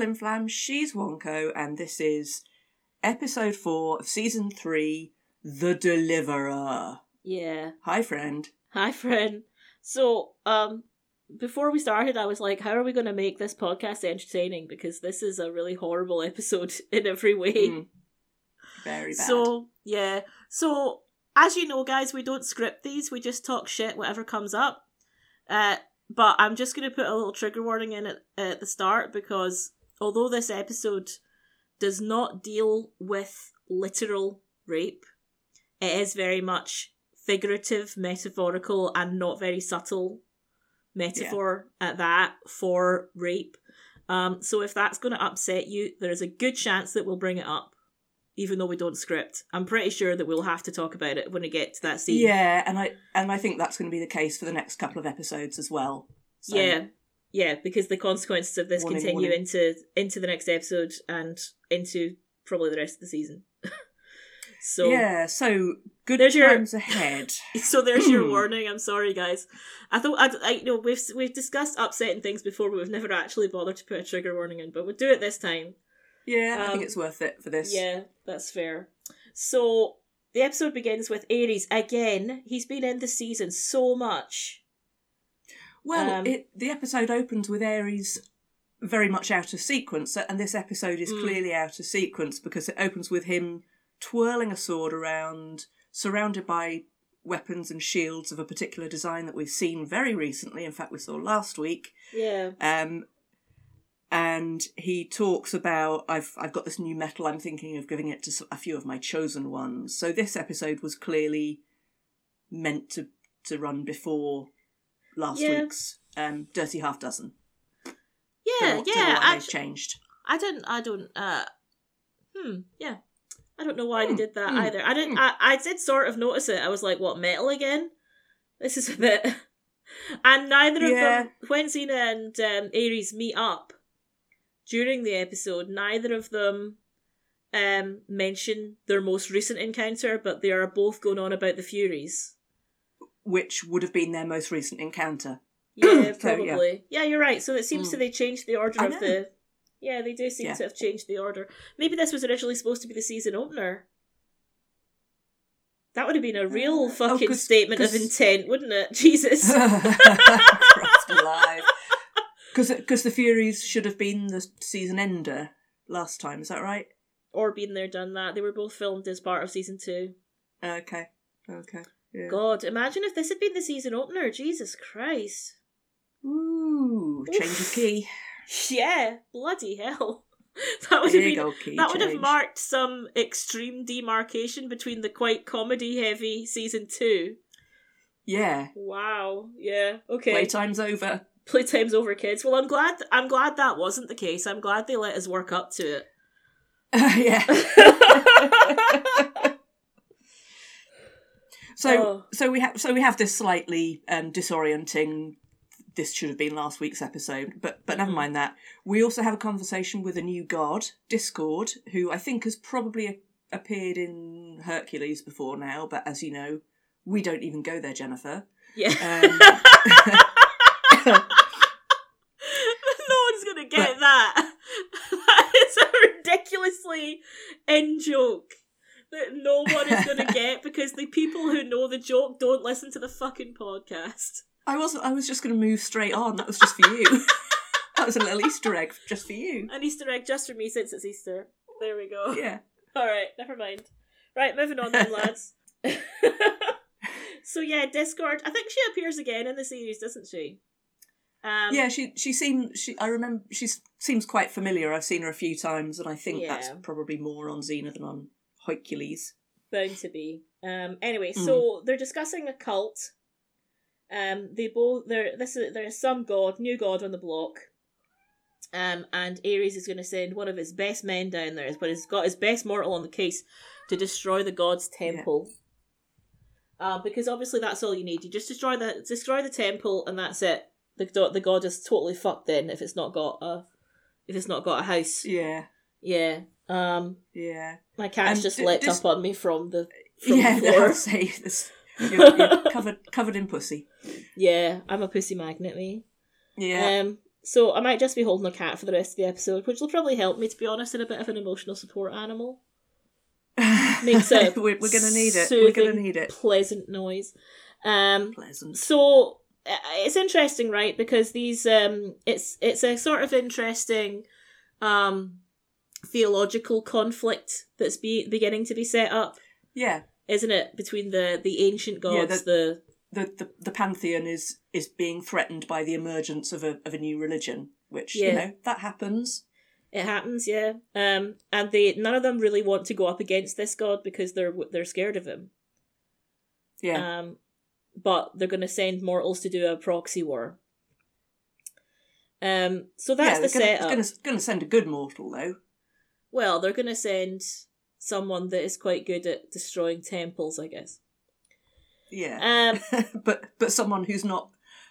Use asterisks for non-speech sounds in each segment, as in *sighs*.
Professor Flimflam, she's Wonko, and this is episode four of season three, The Deliverer. Yeah. Hi, friend. Hi, friend. So, um, before we started, I was like, how are we going to make this podcast entertaining? Because this is a really horrible *laughs* episode in every way. Mm. Very bad. So, yeah. So, as you know, guys, we don't script these. We just talk shit, whatever comes up. Uh, but I'm just going to put a little trigger warning in at, at the start because although this episode does not deal with literal rape, it is very much figurative, metaphorical, and not very subtle metaphor at that for rape. Um, so if that's going to upset you, there is a good chance that we'll bring it up, even though we don't script. I'm pretty sure that we'll have to talk about it when we get to that scene. yeah, and I and I think that's going to be the case for the next couple of episodes as well. So, Yeah, yeah, because the consequences of this Warning, continue warning. into into the next episode and into probably the rest of the season. *laughs* so yeah. So good There's your- times ahead. *laughs* So there's your Hmm. warning. I'm sorry, guys. I thought I, I you know we've we've discussed upsetting things before, but we've never actually bothered to put a trigger warning in. But we'll do it this time. Yeah, I Um, think it's worth it for this. Yeah, that's fair. So the episode begins with Ares again. He's been in the season so much. Well, Um, it, the episode opens with Ares very much out of sequence, and this episode is Mm. clearly out of sequence because it opens with him twirling a sword around, surrounded by weapons and shields of a particular design that we've seen very recently. In fact, we saw last week. Yeah. Um, and he talks about I've I've got this new metal. I'm thinking of giving it to a few of my chosen ones. So this episode was clearly meant to to run before last Yeah. week's um, Dirty Half Dozen. Yeah, yeah. what I, they've changed. I don't. I don't. Uh, hmm. Yeah. I don't know why they Hmm, did that hmm, either. I didn't. hmm. I, I did sort of notice it. I was like, "What metal again?" This is a bit. *laughs* And neither of them, when Xena and um, Ares meet up during the episode, neither of them um, mention their most recent encounter, but they are both going on about the Furies. Which would have been their most recent encounter. Yeah, *clears throat* So, yeah. probably. yeah. you're right. So it seems Mm. to they changed the order of the. Yeah, they do seem Yeah. to have changed the order. Maybe this was originally supposed to be the season opener. That would have been a real Uh, oh, fucking 'cause- statement of intent, wouldn't it? *laughs* Jesus. Christ alive. Because the Furies should have been the season ender last time, is that right? or been there, done that. They were both filmed as part of season two. Okay. Okay. Yeah. God, imagine if this had been the season opener. Jesus Christ. Ooh, change of key. *laughs* Yeah, bloody hell. *laughs* That would have been that would have marked some extreme demarcation between the quite comedy heavy season two. Yeah. Wow. Yeah. Okay. Playtime's over. Playtime's over, kids. Well, I'm glad. I'm glad that wasn't the case. I'm glad they let us work up to it. *laughs* yeah. So Oh. so we have so we have this slightly um, disorienting. This should have been last week's episode, but but never Mhm. mind that. We also have a conversation with a new god, Discord, who I think has probably a- appeared in Hercules before now. But as you know, we don't even go there, Jennifer. Yeah. Um, *laughs* no one's gonna get that. *laughs* That is a ridiculously in joke that no one is gonna get because the people who know the joke don't listen to the fucking podcast. I wasn't. I was just going to move straight on. That was just for you. *laughs* that was a little Easter egg just for you. An Easter egg just for me since it's Easter. There we go. Yeah. All right, never mind. Right, moving on then, *laughs* lads. so yeah, Discord. I think she appears again in the series, doesn't she? Um, yeah, she she seemed she. I remember she seems quite familiar. I've seen her a few times, and I think that's probably more on Xena than on Hercules. bound to be. Um. Anyway, Mm. so they're discussing a cult. Um. They both there. This is there's some god, new god on the block. Um. And Ares is going to send one of his best men down there, but he's got his best mortal on the case to destroy the god's temple. Um. Because obviously that's all you need. You just destroy the destroy the temple, and that's it. The god, the god is totally fucked. Then if it's not got a, if it's not got a house, Yeah, yeah. Um. yeah, My cat's And just d- leapt up on me from the from yeah. the *laughs* floor. Say this. *laughs* You're, you're covered covered in pussy. Yeah, I'm a pussy magnet, me. Yeah. Um, so I might just be holding a cat for the rest of the episode, which will probably help me, to be honest, in a bit of an emotional support animal. *laughs* Makes a we're, we're gonna need it. We're gonna need it. Pleasant noise. Um, Pleasant. so uh, it's interesting, right? Because these, um, it's it's a sort of interesting, um, theological conflict that's be beginning to be set up, Yeah. isn't it? Between the the ancient Yeah, gods, the The, the the pantheon is is being threatened by the emergence of a of a new religion, which Yeah. you know that happens. It happens, yeah. Um, and they none of them really want to go up against this god because they're they're scared of him. Yeah. Um, but they're going to send mortals to do a proxy war. Um, so that's yeah, the they're setup. gonna, gonna gonna send a good mortal though. Well, they're going to send someone that is quite good at destroying temples, I guess. Yeah. Um, *laughs* but but someone who's not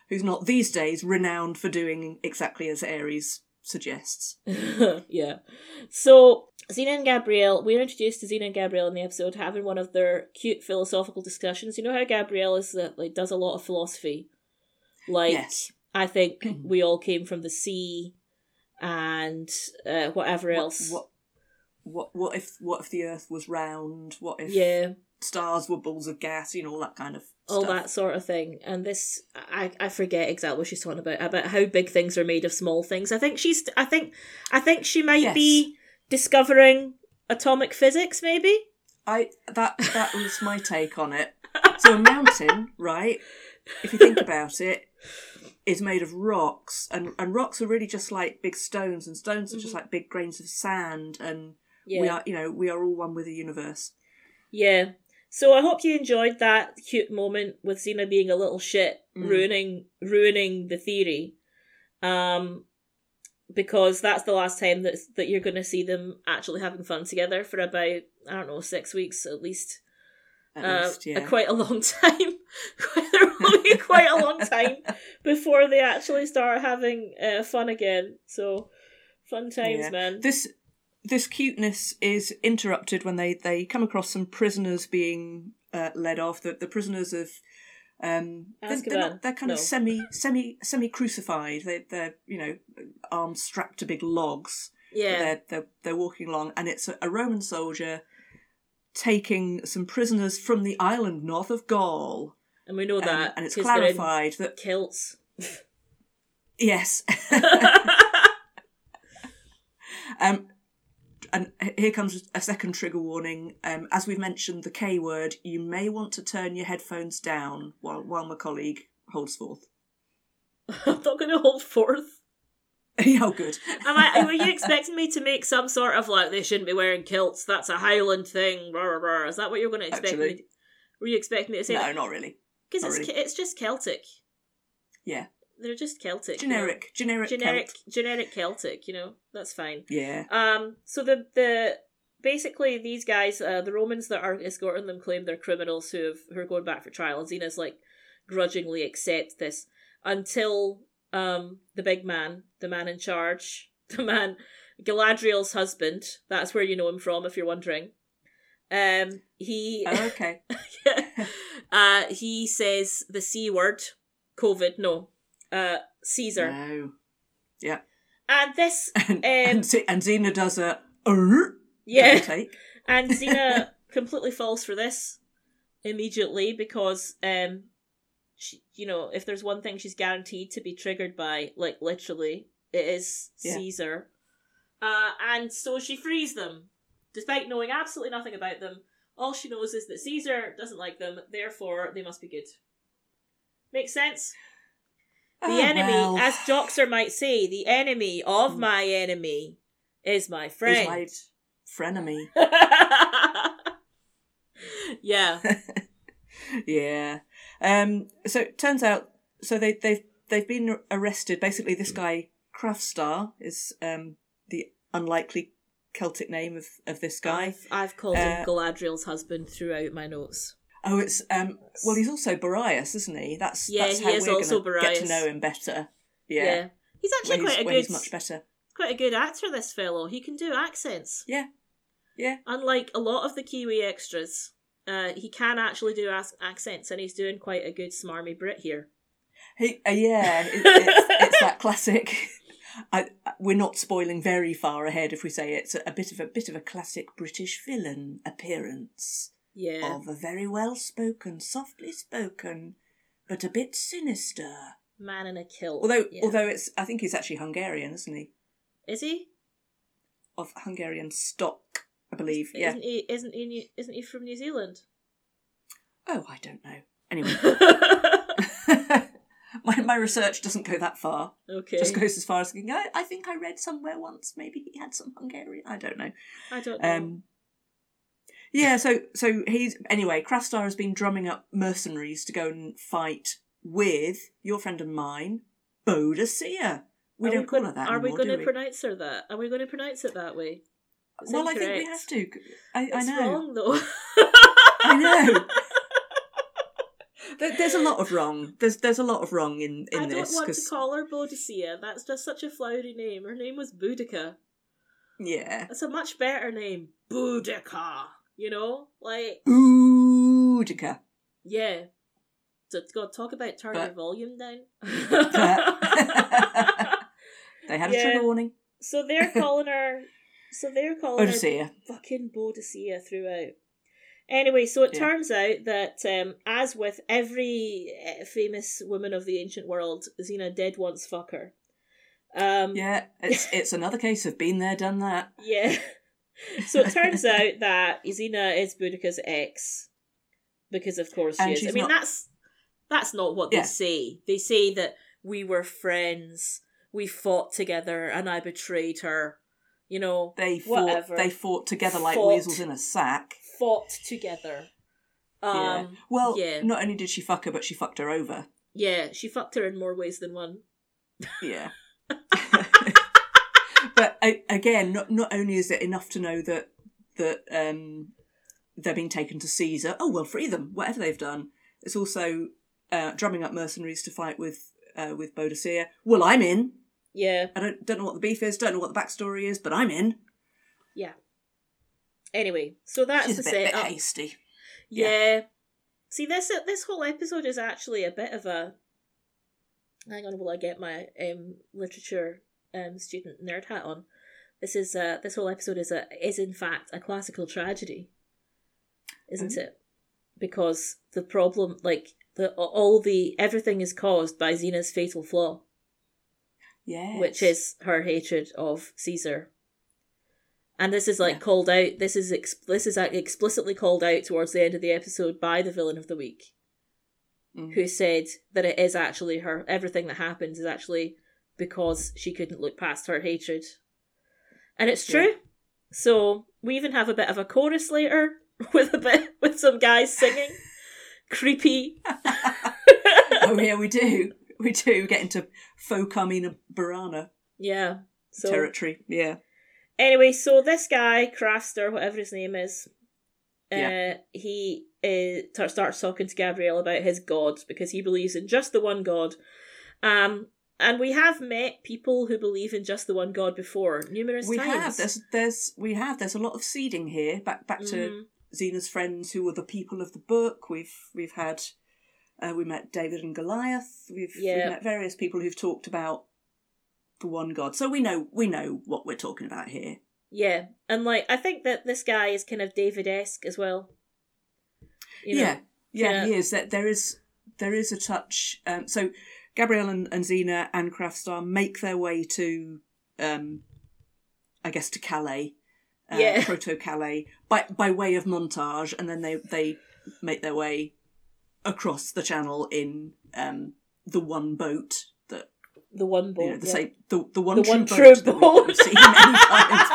who's not these days renowned for doing exactly as Ares suggests. *laughs* yeah. So Xena and Gabrielle, we're introduced to Xena and Gabrielle in the episode having one of their cute philosophical discussions. You know how Gabrielle is that like does a lot of philosophy. Like yes. I think *clears throat* we all came from the sea, and uh, whatever else. What, what what what if what if the Earth was round? What if yeah, stars were balls of gas? You know all that kind of all stuff. that sort of thing. And this, I, I forget exactly what she's talking about about how big things are made of small things. I think she's, I think, I think she might Yes. be discovering atomic physics, maybe. I that that was my take on it. So a mountain, *laughs* right? If you think about it, is made of rocks, and and rocks are really just like big stones, and stones are just like big grains of sand, and Mm-hmm. Yeah, we are, you know, we are all one with the universe. yeah. So I hope you enjoyed that cute moment with Xena being a little shit, Mm. ruining ruining the theory. Um, because that's the last time that that you're going to see them actually having fun together for about I don't know six weeks at least. At uh, least, a yeah. quite a long *laughs* time. there will be quite a long time *laughs* before they actually start having uh, fun again. So, fun times, Yeah. man. This this cuteness is interrupted when they they come across some prisoners being uh, led off. The the prisoners of um, they're, they're, not, they're kind of semi semi semi crucified. They they're you know arms strapped to big logs. yeah, They're they're they're walking along, and it's a, a Roman soldier taking some prisoners from the island north of Gaul. and we know Um, that and it's clarified that kilts. yes. *laughs* *laughs* Um, and here comes a second trigger warning. Um, as we've mentioned, the K word. You may want to turn your headphones down while while my colleague holds forth. *laughs* I'm not going to hold forth. *laughs* oh, good. Am I? Were you *laughs* expecting me to make some sort of like they shouldn't be wearing kilts? That's a Highland thing. Rah, rah, rah. Is that what you're going to expect me? Actually- To, were you expecting me to say no, that? not really. Because it's really. it's just Celtic. Yeah, They're just Celtic. you know? generic, generic, generic, Celt. generic Celtic. You know, that's fine. Yeah, Um. So the the basically these guys, uh, the Romans that are escorting them, claim they're criminals who have who are going back for trial. And Xena's like grudgingly accept this until um the big man, the man in charge, *laughs* the man Galadriel's husband. That's where you know him from, if you're wondering. Um. He. Oh, okay. *laughs* uh. He says the c word. COVID. No. Uh. Caesar. No. Yeah, And this. *laughs* and Um, and, Z- and Xena does a Yeah. take. *laughs* And Xena *laughs* completely falls for this immediately because, um, she, you know, if there's one thing she's guaranteed to be triggered by, like literally, it is Yeah. Caesar. Uh, and so she frees them, despite knowing absolutely nothing about them. All she knows is that Caesar doesn't like them, therefore they must be good. Makes sense? The Oh, enemy, well, as Joxer might say, the enemy of Hmm. my enemy is my is friend. my frenemy. *laughs* yeah. *laughs* yeah. Um. So it turns out, so they they've they've been arrested. Basically, this guy Khrafstar is um the unlikely Celtic name of of this guy. I've, I've called him Uh, Galadriel's husband throughout my notes. Oh, it's um. Well, he's also Borias, isn't he? That's Yeah, that's he how is we're also gonna get to know him better. Yeah. Yeah. He's actually When he's, quite a good he's much better. quite a good actor, this fellow. He can do accents. Yeah. Yeah. Unlike a lot of the Kiwi extras, uh, he can actually do ac- accents, and he's doing quite a good smarmy Brit here. He, uh, yeah, it, it's, it's that *laughs* classic. I, we're not spoiling very far ahead if we say it's a, a bit of a bit of a classic British villain appearance Yeah. of a very well spoken, softly spoken, but a bit sinister. Man in a kilt. Although, Yeah. although it's, I think he's actually Hungarian, isn't he? is he? Of Hungarian stock, I believe. Yeah. Isn't he? Isn't he? New- Isn't he from New Zealand? Oh, I don't know. Anyway, *laughs* *laughs* my my research doesn't go that far. okay. Just goes as far as thinking. I, I think I read somewhere once. Maybe he had some Hungarian. I don't know. I don't know. Um, yeah, so so he's anyway. Khrafstar has been drumming up mercenaries to go and fight with your friend and mine, Boadicea. We Are don't call gonna- her that Are we anymore, going do to we? pronounce her that? Are we going to pronounce it that way? It's well, I think we have to. I, I know. wrong though. I know. *laughs* There's a lot of wrong. There's there's a lot of wrong in in I don't this want to 'cause- call her Boadicea. That's just such a flowery name. Her name was Boudica. yeah. That's a much better name. Boudica. You know? Like, Boudica. yeah. So, God, talk about turning But- volume down. *laughs* They had Yeah. a trigger warning. so they're calling her. So they're calling her Odysseia. fucking Boadicea throughout. Anyway, so it Yeah. turns out that, um, as with every uh, famous woman of the ancient world, Xena did once fuck her. Um, Yeah, it's *laughs* it's another case of been there, done that. Yeah. So it turns *laughs* out that Izina is Boudica's ex. Because of course she And is. I mean not- that's that's not what Yeah. they say. They say that we were friends, we fought together, and I betrayed her. You know, They fought. Whatever. They fought together like Fought. weasels in a sack. fought together. Um yeah. Well, yeah. not only did she fuck her, but she fucked her over. Yeah, she fucked her in more ways than one. Yeah. *laughs* but a- again, not not only is it enough to know that that um, they're being taken to Caesar. Oh well, free them, whatever they've done. It's also uh, drumming up mercenaries to fight with uh, with Boadicea. Well, I'm in. Yeah, I don't don't know what the beef is. Don't know what the backstory is, but I'm in. yeah. Anyway, so that's She's the a bit, bit hasty. Yeah. See, this this whole episode is actually a bit of a. Hang on, will I get my um literature um student nerd hat on? This is uh this whole episode is a is in fact a classical tragedy, isn't Mhm. it? Because the problem, like the all the everything is caused by Xena's fatal flaw, Yeah. which is her hatred of Caesar. And this is like Yeah. called out. This is ex- this is explicitly called out towards the end of the episode by the villain of the week, Mm. who said that it is actually her. Everything that happens is actually because she couldn't look past her hatred, and it's Yeah. true. So we even have a bit of a chorus later *laughs* with a bit with some guys singing, *laughs* creepy. oh yeah, we do. We do get into faux Carmina Burana yeah. So territory. Yeah. Anyway, so this guy, Crafter, whatever his name is, Yeah. uh, he uh, starts talking to Gabrielle about his god because he believes in just the one god. Um, and we have met people who believe in just the one god before numerous we times. have there's there's we have there's a lot of seeding here back back to Mhm. Xena's friends who were the people of the book we've we've had uh, we met David and Goliath we've, Yeah. we've met various people who've talked about the one god so we know we know what we're talking about here Yeah, and like I think that this guy is kind of David esque as well. You know? yeah yeah kinda- he is that there is there is a touch um, so Gabrielle and, and Xena and Khrafstar make their way to um I guess to Calais uh, Yeah. *laughs* proto Calais by by way of montage, and then they they make their way across the channel in um, the one boat that the one boat. you know the yeah. same the the one the true one boat true that boat. we've seen many *laughs* times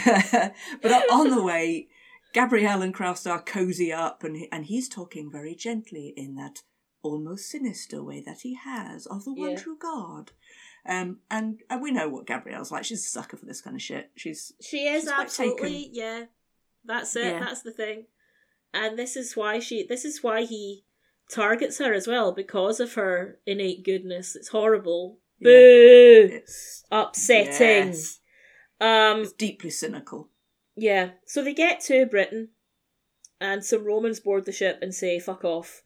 before. *laughs* but on the way, Gabrielle and Khrafstar cozy up, and and he's talking very gently in that almost sinister way that he has of the one Yeah. true God. Um, and and we know what Gabrielle's like. She's a sucker for this kind of shit. She's She is She's absolutely yeah. That's it. Yeah. That's the thing. And this is why she. This is why he targets her as well because of her innate goodness. It's horrible. Yeah. Boo. it's Upsetting. yes, Um. it's deeply cynical. Yeah. So they get to Britain, and some Romans board the ship and say "fuck off."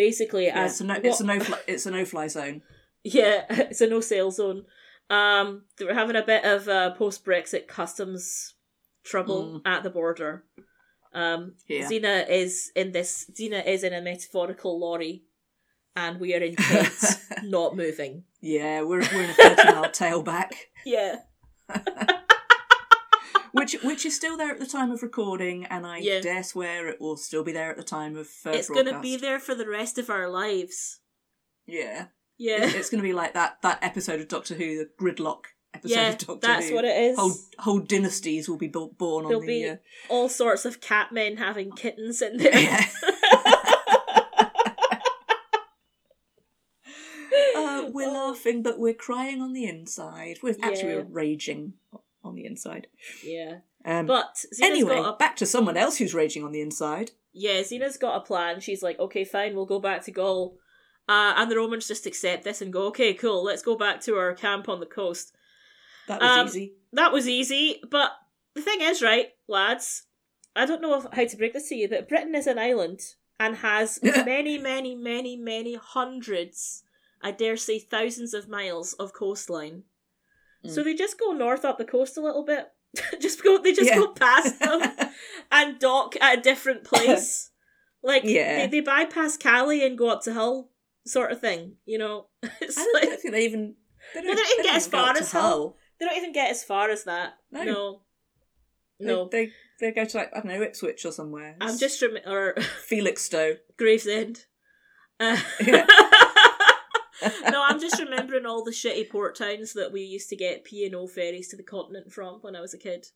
Basically, Yeah, as it's a no, what- it's a no *laughs* fly, it's a no fly zone. Yeah, *laughs* it's a no sail zone. Um, they were having a bit of uh, post Brexit customs trouble at the border. Um, Yeah. Xena is in this. Xena is in a metaphorical lorry, and we are in *laughs* Kent, not moving. Yeah, we're we're in a thirty mile tailback, Yeah, which which is still there at the time of recording, and I Yeah. dare swear it will still be there at the time of uh, it's going to be there for the rest of our lives. Yeah, Yeah, it's going to be like that that episode of Doctor Who, the gridlock episode yeah, of Doctor Who. that's Who. what it is. Whole whole dynasties will be bo- born There'll on be the. Uh, all sorts of cat men having kittens in *laughs* there. yeah. *laughs* uh, we're laughing, but we're crying on the inside. We're actually Yeah. we're raging on the inside. yeah. Um, But Xena's anyway, got a back to someone else who's raging on the inside. yeah, Xena's got a plan. She's like, okay, fine, we'll go back to Gaul. Uh, and the Romans just accept this and go, okay, cool, let's go back to our camp on the coast. That was Um, easy. That was easy, but the thing is, right, lads, I don't know how to break this to you, but Britain is an island and has *laughs* many, many, many, many hundreds, I dare say thousands of miles of coastline. So Mm. they just go north up the coast a little bit. *laughs* just go they just Yeah. go past them *laughs* and dock at a different place. *laughs* Like Yeah. they, they bypass Calais and go up to Hull, sort of thing. You know, it's I don't, like think they even. They don't, don't even get as far as Hull. they don't even get as far as that. No. No, They- no. They, they go to like I don't know Ipswich or somewhere. I'm just rem- or Felixstowe. Gravesend. Uh, Yeah. No, I'm just remembering all the shitty port towns that we used to get P and O ferries to the continent from when I was a kid.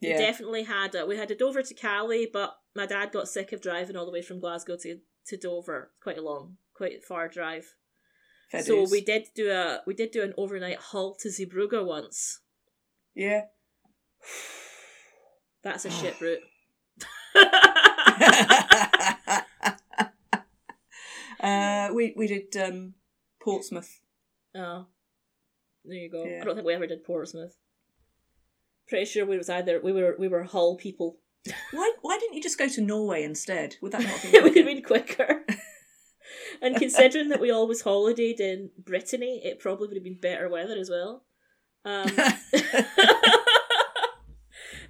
We Yeah. definitely had a, we had a Dover to Calais, but my dad got sick of driving all the way from Glasgow to, to Dover. Quite a long, quite far drive. Fair so we did do a we did do an overnight Hull to Zeebrugge once. Yeah. That's a shit *sighs* route. *laughs* *laughs* uh, we we did um, Portsmouth. oh, there you go. Yeah. I don't think we ever did Portsmouth. Pretty sure we was either we were we were Hull people. *laughs* Why why didn't you just go to Norway instead? Would that not have *laughs* it been would have quicker? been quicker. *laughs* and considering that we always holidayed in Brittany, it probably would have been better weather as well. Um,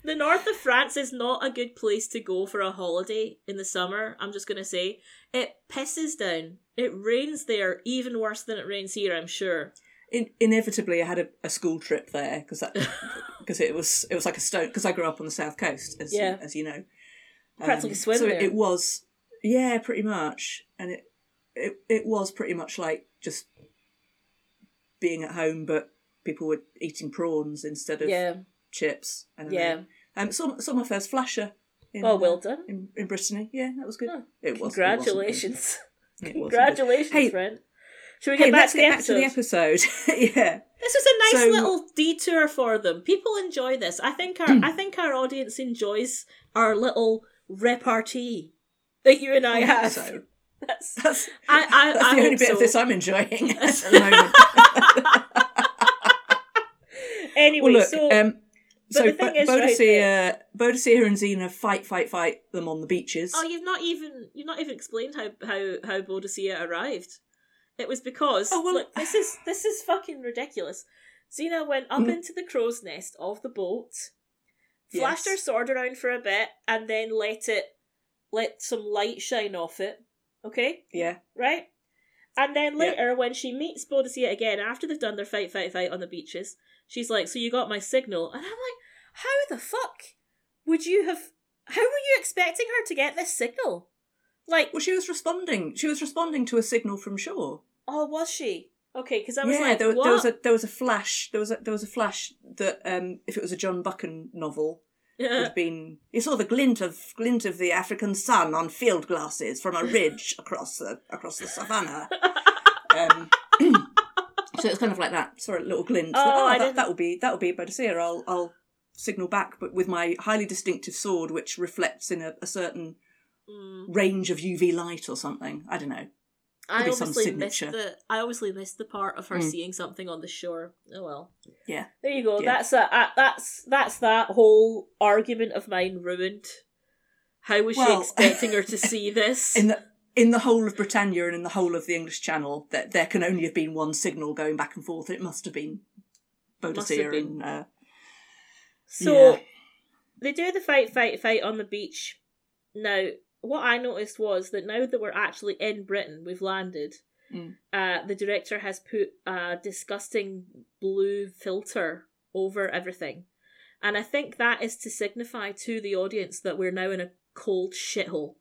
the north of France is not a good place to go for a holiday in the summer. I'm just gonna say it pisses down. It rains there even worse than it rains here. I'm sure. In, inevitably, I had a, a school trip there because that *laughs* because it was it was like a stone because I grew up on the south coast as Yeah. as you know. Practically swim so there. it was yeah pretty much and it it it was pretty much like just being at home but people were eating prawns instead of Yeah. chips. Yeah. know. Um, saw, saw my first flasher. In, Oh, well uh, done. In, in Brittany. Yeah, that was good. Oh, it was. it wasn't good. Congratulations. Congratulations, Hey- friend. Should we get Hey, back, to the get back to the episode? *laughs* yeah. This was a nice So- little detour for them. People enjoy this. I think our I think our audience enjoys our little repartee that you and I I have. so. *laughs* That's, That's, I, I, that's I the only bit so. of this I'm enjoying *laughs* at the moment. Anyway, well, look, so um, so the thing Bo- is, right, Boadicea, Boadicea and Xena fight, fight, fight them on the beaches. oh, you've not even you've not even explained how how how Boadicea arrived. It was because Oh, well- look, this is *sighs* this is fucking ridiculous. Xena went up Mhm. into the crow's nest of the boat, flashed Yes. her sword around for a bit, and then let it let some light shine off it. Okay, Yeah. right? And then Yeah. later, when she meets Boadicea again after they've done their fight, fight, fight on the beaches, she's like, "So you got my signal?" And I'm like, "How the fuck would you have? How were you expecting her to get this signal? Like, Well, she was responding. She was responding to a signal from shore. oh, was she? Okay, because I was yeah, like, there, there was a there was a flash. There was a there was a flash that um, if it was a John Buchan novel, would have been. You saw the glint of glint of the African sun on field glasses from a ridge *laughs* across the across the savannah. *laughs* Um, *clears throat* so it's kind of like that. Saw a little glint. Oh, I that, didn't- that will be that will be Boadicea. I'll I'll signal back, but with my highly distinctive sword, which reflects in a, a certain Mm. range of UV light or something. I don't know. I obviously missed signature. the. I obviously missed the part of her Mm. seeing something on the shore. Oh well. Yeah. There you go. Yeah. That's a, uh, that's that's that whole argument of mine ruined. How was she expecting her to *laughs* see this? In the in the whole of Britannia and in the whole of the English Channel, that there can only have been one signal going back and forth. It must have been Boadicea and uh, So Yeah. they do the fight, fight, fight on the beach. Now, what I noticed was that now that we're actually in Britain, we've landed. Mm. Uh, the director has put a disgusting blue filter over everything, and I think that is to signify to the audience that we're now in a cold shithole.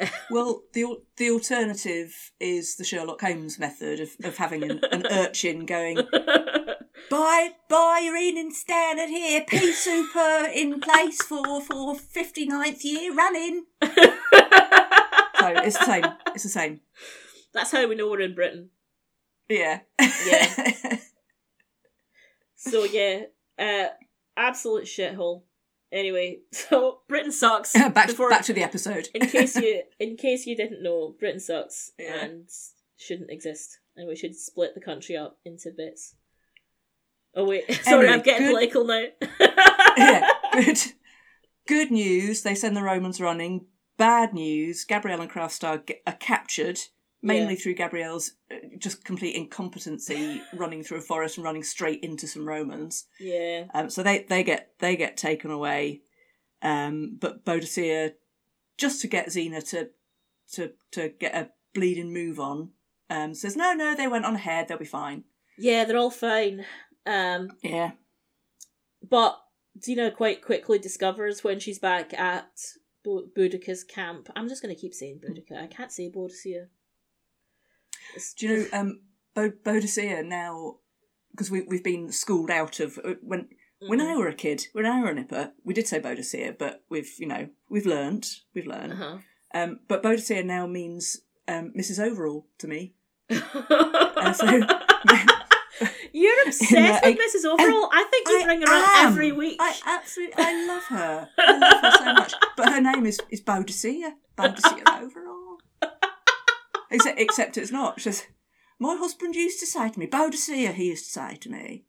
*laughs* Well, the the alternative is the Sherlock Holmes method of, of having an, an *laughs* urchin going, Bye, bye, your evening standard here. P super in place for for 59th year running. So it's the same. It's the same. That's how we know we're in Britain. Yeah. Yeah. *laughs* So yeah, uh, absolute shithole. Anyway, so Britain sucks. *laughs* back, Before- back to the episode. in case you *laughs* in case you didn't know, Britain sucks Yeah. and shouldn't exist, and we should split the country up into bits. Oh wait, *laughs* sorry, Emily, I'm getting good- political now. *laughs* yeah, *laughs* good. Good news. They send the Romans running. Bad news. Gabrielle and Khrafstar get, are captured, mainly Yeah. through Gabrielle's uh, just complete incompetency, running through a forest and running straight into some Romans. yeah, Um, so they they get they get taken away. Um, but Boadicea, just to get Xena to to to get a bleeding move on, um, says no no they went on ahead they'll be fine. yeah, they're all fine. Um, Yeah. but Xena quite quickly discovers when she's back at Bo- Boudica's camp. I'm just going to keep saying Boudica. I can't say Boudicca. Do you know um, Bo- Boadicea now? Because we we've been schooled out of uh, when when I were a kid, when I were a nipper, we did say Boadicea, but we've you know we've learned we've learned. Uh-huh. Um, but Boadicea now means um, Mrs. Overall to me. *laughs* Uh-huh. so- *laughs* *laughs* You're obsessed with Mrs. Overall. I think you I bring her up every week. I absolutely, I love her. I love her so much. *laughs* But her name is is Boadicea. Boadicea *laughs* overall. Except, except it's not. She says, my husband used to say to me, Boadicea. He used to say to me.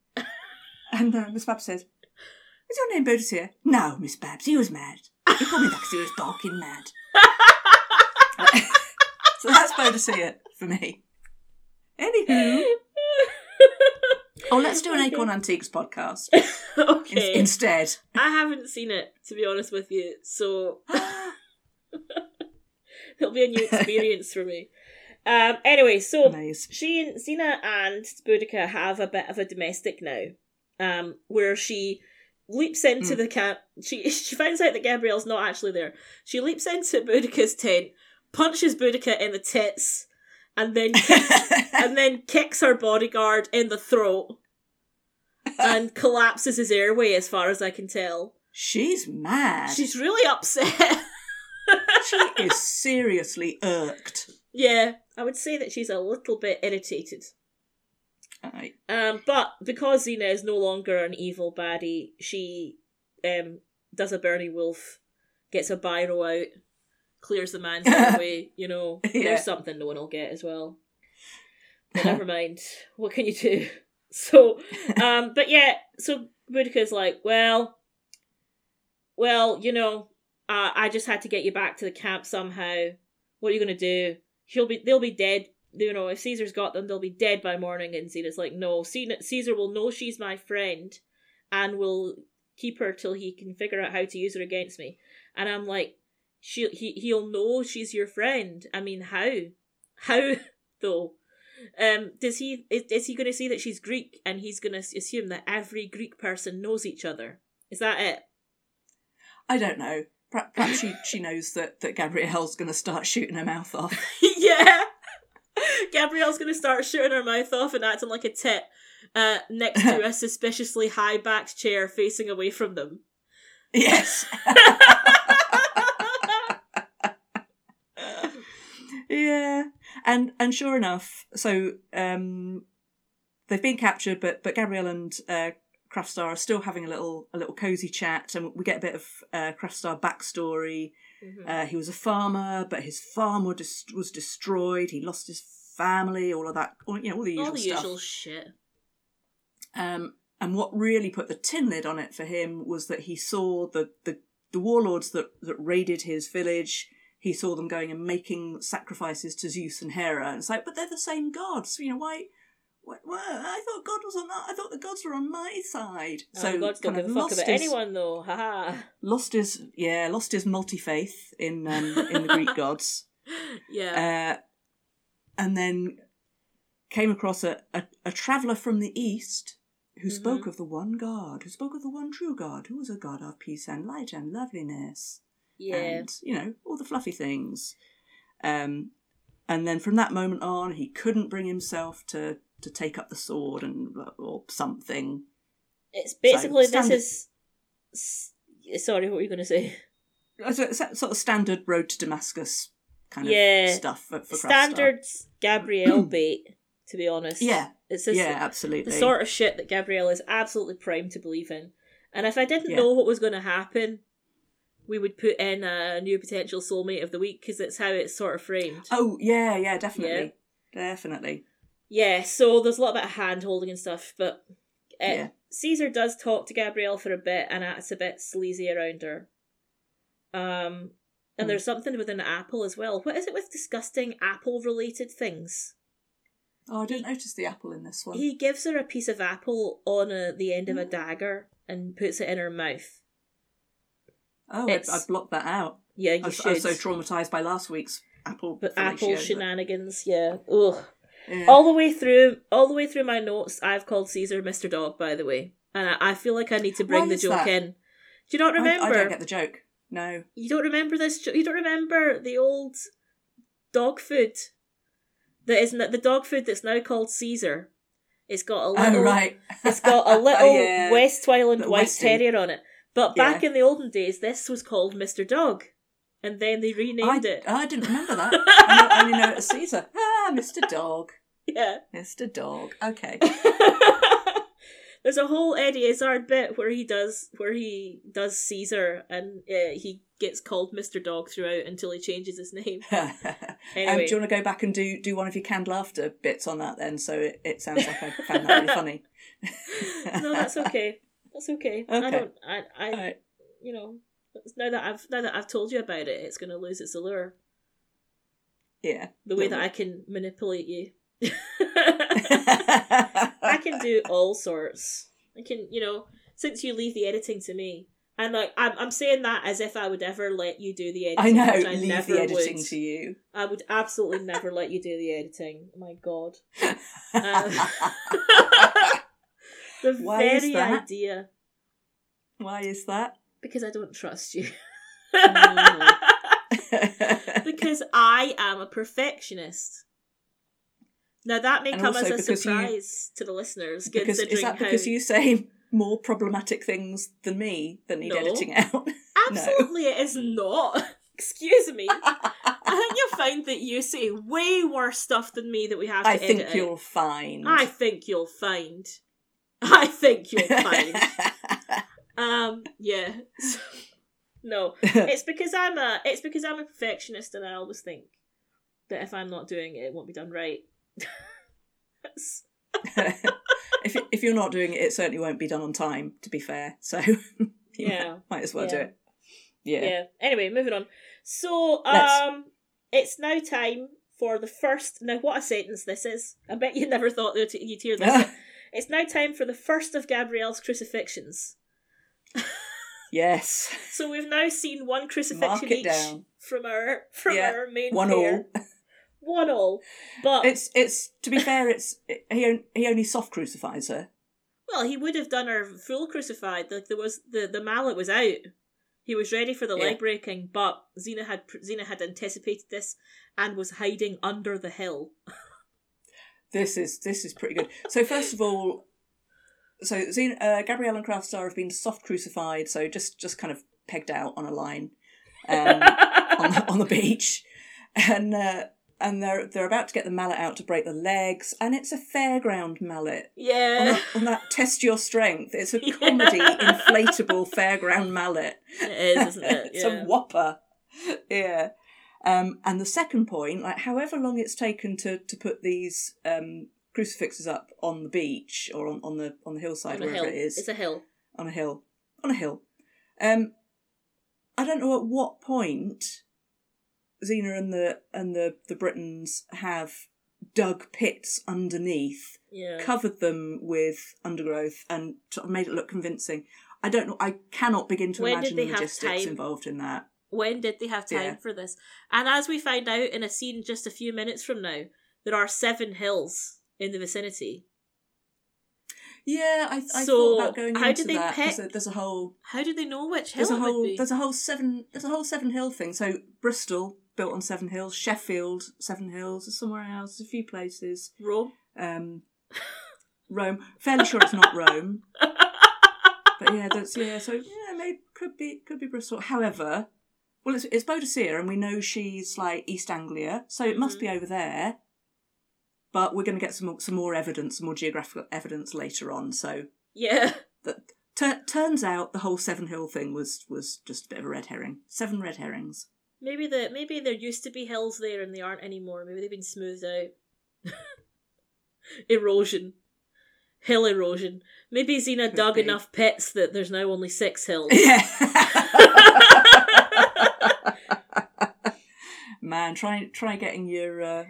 And uh, Miss Babs says, "Is your name Boadicea?" No, Miss Babs. He was mad. He called me that because he was barking mad. so that's Boadicea for me. Anywho, oh, let's do an Acorn Antiques podcast *laughs* in- okay. instead. I haven't seen it, to be honest with you, so *gasps* it'll be a new *laughs* experience for me. Um, anyway, so Nice. she and Xena and Boudica have a bit of a domestic now, um, where she leaps into Mm. the camp. She *laughs* she finds out that Gabrielle's not actually there. She leaps into Boudica's tent, punches Boudica in the tits, and then kicks, and then kicks her bodyguard in the throat, and collapses his airway. As far as I can tell, She's mad. she's really upset. *laughs* she is seriously irked. yeah, I would say that she's a little bit irritated. Aye. Um, but because Xena is no longer an evil baddie, she um does a Bernie Wolfe, gets a biro out, clears the man's *laughs* away. You know, Yeah. there's something no one will get as well. But never *laughs* mind. What can you do? So, um, but yeah, so Boudica's like, well, well, you know, uh, I just had to get you back to the camp somehow. What are you gonna do? She'll be, they'll be dead. You know, if Caesar's got them, they'll be dead by morning. And Xena's like, no, Caesar Caesar will know she's my friend, and will keep her till he can figure out how to use her against me. And I'm like, she he he'll know she's your friend. I mean, how? How *laughs* though? Um, does he is, is he going to see that she's Greek and he's going to assume that every Greek person knows each other? Is that it? I don't know. Perhaps, perhaps she, she knows that, that Gabrielle's going to start shooting her mouth off. *laughs* yeah. Gabrielle's going to start shooting her mouth off and acting like a tit uh, next to *laughs* a suspiciously high backed chair facing away from them. Yes. *laughs* yeah. And and sure enough, so um, they've been captured, but but Gabrielle and uh, Khrafstar are still having a little a little cozy chat, and we get a bit of uh, Khrafstar backstory. Mhm. Uh, he was a farmer, but his farm was, was destroyed. He lost his family, all of that, all, you know, all the usual All the stuff. usual shit. Um, and what really put the tin lid on it for him was that he saw the, the, the warlords that, that raided his village. He saw them going and making sacrifices to Zeus and Hera. And it's like, but they're the same gods. You know, why? What, what, I thought God was on that. I thought the gods were on my side. So oh, God don't give a fuck about his, anyone, though. Haha. Lost his yeah, lost his multi faith in um, in the Greek gods. *laughs* Yeah. Uh, and then came across a, a, a traveller from the east who mm-hmm. spoke of the one God, who spoke of the one true God, who was a God of peace and light and loveliness. Yeah. And, you know, all the fluffy things. Um, and then from that moment on, he couldn't bring himself to to take up the sword and or something. It's basically so, this is. Sorry, what were you going to say? Sort of standard road to Damascus kind yeah. of stuff for, for standard Gabrielle *clears throat* bait. To be honest, yeah, it's just yeah, absolutely the sort of shit that Gabrielle is absolutely primed to believe in. And if I didn't yeah. know what was going to happen, we would put in a new potential soulmate of the week because it's how it's sort of framed. Oh yeah, yeah, definitely, yeah. definitely. Yeah, so there's a lot of hand holding and stuff, but uh, yeah. Caesar does talk to Gabrielle for a bit, and acts a bit sleazy around her. Um, and mm. there's something with an apple as well. What is it with disgusting apple related things? Oh, I didn't he, notice the apple in this one. He gives her a piece of apple on a, the end of a dagger and puts it in her mouth. Oh, I, I, blocked that out. Yeah, you I, should. I was so traumatized by last week's apple. But apple shenanigans, yeah. Ugh. Yeah. All the way through, all the way through my notes, I've called Caesar Mr. Dog. By the way, and I, I feel like I need to bring the joke that? in. Do you not remember? I, I, don't get the joke. No. You don't remember this? You don't remember the old dog food that isn't the dog food that's now called Caesar. It's got a oh, little. Oh, right. it's got a *laughs* oh, little oh, yeah. West Highland White Terrier on it. But back yeah. in the olden days, this was called Mr. Dog. And then they renamed I, it. I didn't remember that. *laughs* I only know it as Caesar. Ah, Mr. Dog. Yeah. Mr. Dog. Okay. *laughs* There's a whole Eddie Izzard bit where he does where he does Caesar and uh, he gets called Mr. Dog throughout until he changes his name. anyway. *laughs* Um, do you want to go back and do do one of your canned laughter bits on that then? So it, it sounds like I found that really funny. no, that's okay. That's okay. okay. I don't. I. I. Right. You know. Now that I've now that I've told you about it, it's going to lose its allure. Yeah. The way that I can manipulate you. *laughs* I can do all sorts. I can, you know, since you leave the editing to me, and like I'm, I'm saying that as if I would ever let you do the editing. I know, I leave never the editing would. to you. I would absolutely never let you do the editing. Oh my god. Um, *laughs* *laughs* the Why very idea. Why is that? Because I don't trust you. Mm. *laughs* because I am a perfectionist. Now that may and come as a surprise you, to the listeners. Because is that because how... you say more problematic things than me that need no. editing out? *laughs* Absolutely, no. it is not. *laughs* Excuse me. I think you'll find that you say way worse stuff than me that we have to edit. I think you'll find. I think you'll find. *laughs* I think you're fine. *laughs* um. Yeah. *laughs* no, it's because I'm a. It's because I'm a perfectionist, and I always think that if I'm not doing it, it won't be done right. if if you're not doing it, it certainly won't be done on time. To be fair, so yeah, might as well yeah. do it. Yeah. Yeah. Anyway, moving on. So, um, Let's... it's now time for the first. Now, what a sentence this is! I bet you never thought that you'd hear this. It's now time for the first of Gabrielle's crucifixions. *laughs* yes. So we've now seen one crucifixion each down. from our from yeah. our main one pair. all *laughs* one all. But it's it's to be fair, it's he he only soft crucifies her. Well, he would have done her full crucified. Like there was the the mallet was out. He was ready for the yeah. leg breaking, but Xena had Xena had anticipated this and was hiding under the hill. *laughs* this is this is pretty good. So first of all, so Xena, uh, Gabrielle and Khrafstar have been soft crucified, so just just kind of pegged out on a line um, *laughs* on, the, on the beach, and uh, and they're they're about to get the mallet out to break the legs, and it's a fairground mallet. Yeah. On that, on that test your strength. It's a *laughs* comedy inflatable fairground mallet. It is, isn't it? *laughs* it's a whopper. Yeah. Um, and the second point, like however long it's taken to to put these um, crucifixes up on the beach or on, on the on the hillside, on wherever hill. it is. It's a hill. On a hill. On a hill. Um, I don't know at what point Xena and the and the the Britons have dug pits underneath, Yeah. covered them with undergrowth, and sort of made it look convincing. I don't know. I cannot begin to When imagine the have logistics time? involved in that. When did they have time Yeah. for this? And as we find out in a scene just a few minutes from now, there are seven hills in the vicinity. Yeah, I, I So, thought about going how into did they that. There's pick- a, there's a whole How did they know which hill there's a whole there's a whole seven there's a whole seven hill thing. So Bristol built on seven hills, Sheffield seven hills, somewhere else, a few places. Rome. Um, Rome, fairly sure it's not *laughs* Rome, but yeah, that's yeah. So yeah, maybe could be could be Bristol. However, well, it's it's Boadicea, and we know she's like East Anglia, so it must Mhm. be over there. But we're going to get some more- some more evidence, some more geographical evidence later on. So Yeah. that tur turns out the whole Seven Hill thing was was just a bit of a red herring. Seven red herrings. Maybe the maybe there used to be hills there and they aren't anymore. Maybe they've been smoothed out. *laughs* erosion. Hill erosion. Maybe Xena Could dug be. enough pits that there's now only six hills. Yeah. *laughs* *laughs* Man, try try getting your uh,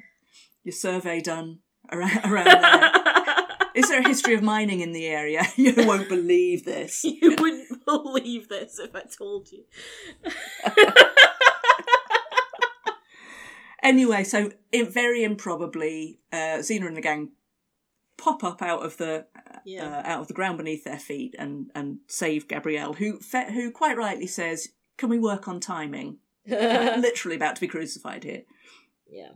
your survey done around *laughs* around there. *laughs* Is there a history of mining in the area? *laughs* You won't believe this. you wouldn't believe this if I told you. Anyway, so it, very improbably, uh, Xena and the gang pop up out of the Yeah. uh, out of the ground beneath their feet and and save Gabrielle, who who quite rightly says, "Can we work on timing?" *laughs* Literally about to be crucified here. yeah.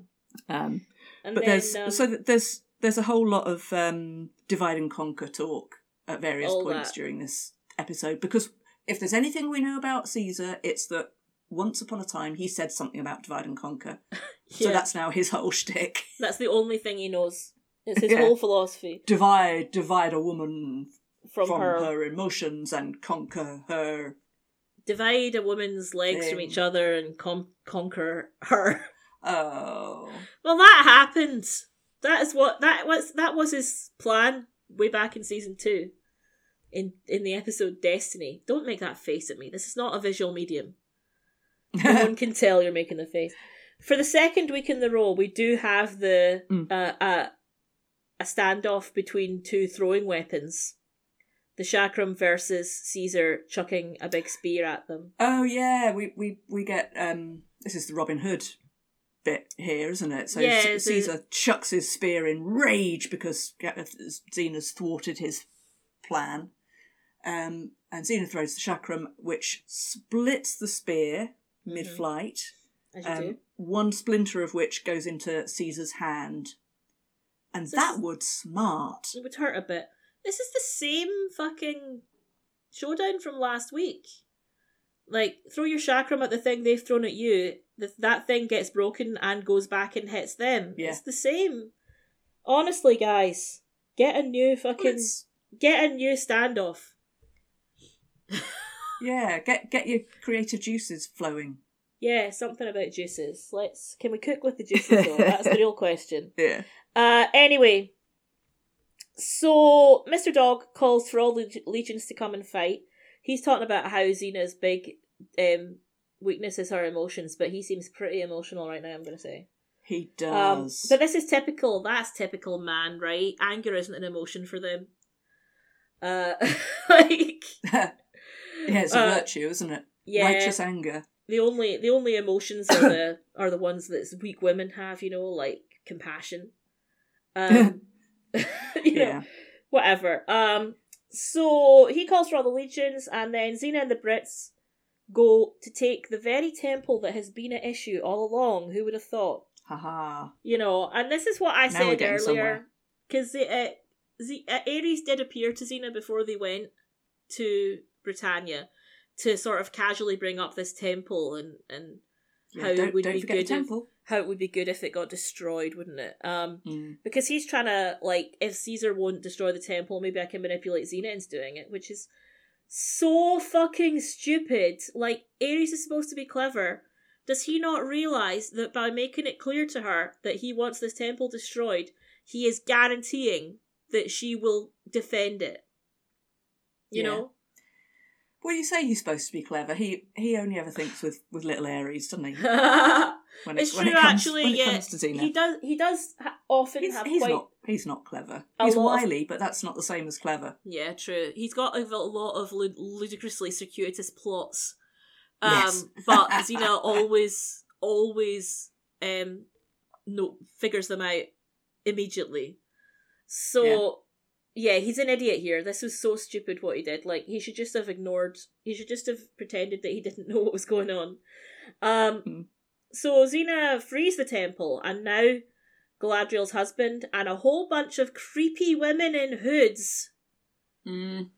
Um, And but then there's um, so there's there's a whole lot of um, divide and conquer talk at various points that. during this episode because if there's anything we know about Caesar, it's that once upon a time he said something about divide and conquer. *laughs* yeah. So that's now his whole shtick. that's the only thing he knows. It's *laughs* his Yeah. whole philosophy Divide, divide a woman from, from, her. her. emotions and conquer her. Divide a woman's legs from each other and com- conquer her. Oh, *laughs* Well, that happened. That is what that was. That was his plan way back in season two, in in the episode Destiny. Don't make that face at me. This is not a visual medium. No one can *laughs* tell you're making the face. For the second week in the row, we do have the Mm. uh, uh, a standoff between two throwing weapons. The Chakram versus Caesar chucking a big spear at them. oh yeah. We we we get um. This is the Robin Hood bit here, isn't it? So Yeah, C- Caesar chucks his spear in rage because Xena's thwarted his plan. Um, and Xena throws the chakram, which splits the spear mid-flight. As you Um, one splinter of which goes into Caesar's hand, and So that would smart. It would hurt a bit. This is the same fucking showdown from last week. Like, throw your chakram at the thing they've thrown at you, th- that thing gets broken and goes back and hits them. Yeah. It's the same. Honestly, guys, get a new fucking. it's- Get a new standoff. *laughs* yeah, get get your creative juices flowing. Yeah, something about juices. Let's. Can we cook with the juices though? That's the *laughs* real question. Yeah. Uh, anyway, so Mr. Dog calls for all the legions to come and fight. He's talking about how Xena's big um, weakness is her emotions, but he seems pretty emotional right now. I'm going to say. He Um, does. but this is typical. That's typical man, right? Anger isn't an emotion for them. Uh, *laughs* like *laughs* yeah, it's a uh, virtue, isn't it? yeah, Righteous anger. the only the only emotions are the are the ones that weak women have. You know, like compassion. *laughs* Um, *laughs* you know, Yeah. whatever. Um, so he calls for all the legions, and then Xena and the Brits go to take the very temple that has been at issue all along. Who would have thought? Haha. You know, and this is what I Now said earlier, because uh, Z- uh, Ares did appear to Xena before they went to Britannia to sort of casually bring up this temple and and Yeah, How don't would don't be forget the good if- temple. How it would be good if it got destroyed, wouldn't it? Um, Mm. because he's trying to like if Caesar won't destroy the temple, maybe I can manipulate Xena into doing it, which is so fucking stupid. Like Ares is supposed to be clever. Does he not realize that by making it clear to her that he wants this temple destroyed, he is guaranteeing that she will defend it? You Yeah. know? Well, you say he's supposed to be clever. He he only ever thinks with with little Ares, doesn't he? *laughs* when, It's it, when true, it comes, actually. when it yeah, comes to Xena. he does. He does ha- often he's, have he's quite. not he's not clever. He's lot of- wily, but that's not the same as clever. Yeah, true. He's got a lot of lud- ludicrously circuitous plots. Um, Yes. but Xena *laughs* always, always, um, no figures them out immediately. So, yeah. he's an idiot here. This was so stupid what he did. Like he should just have ignored. He should just have pretended that he didn't *laughs* know what was going on. Um, Hmm. So Xena frees the temple, and now Galadriel's husband and a whole bunch of creepy women in hoods Mm.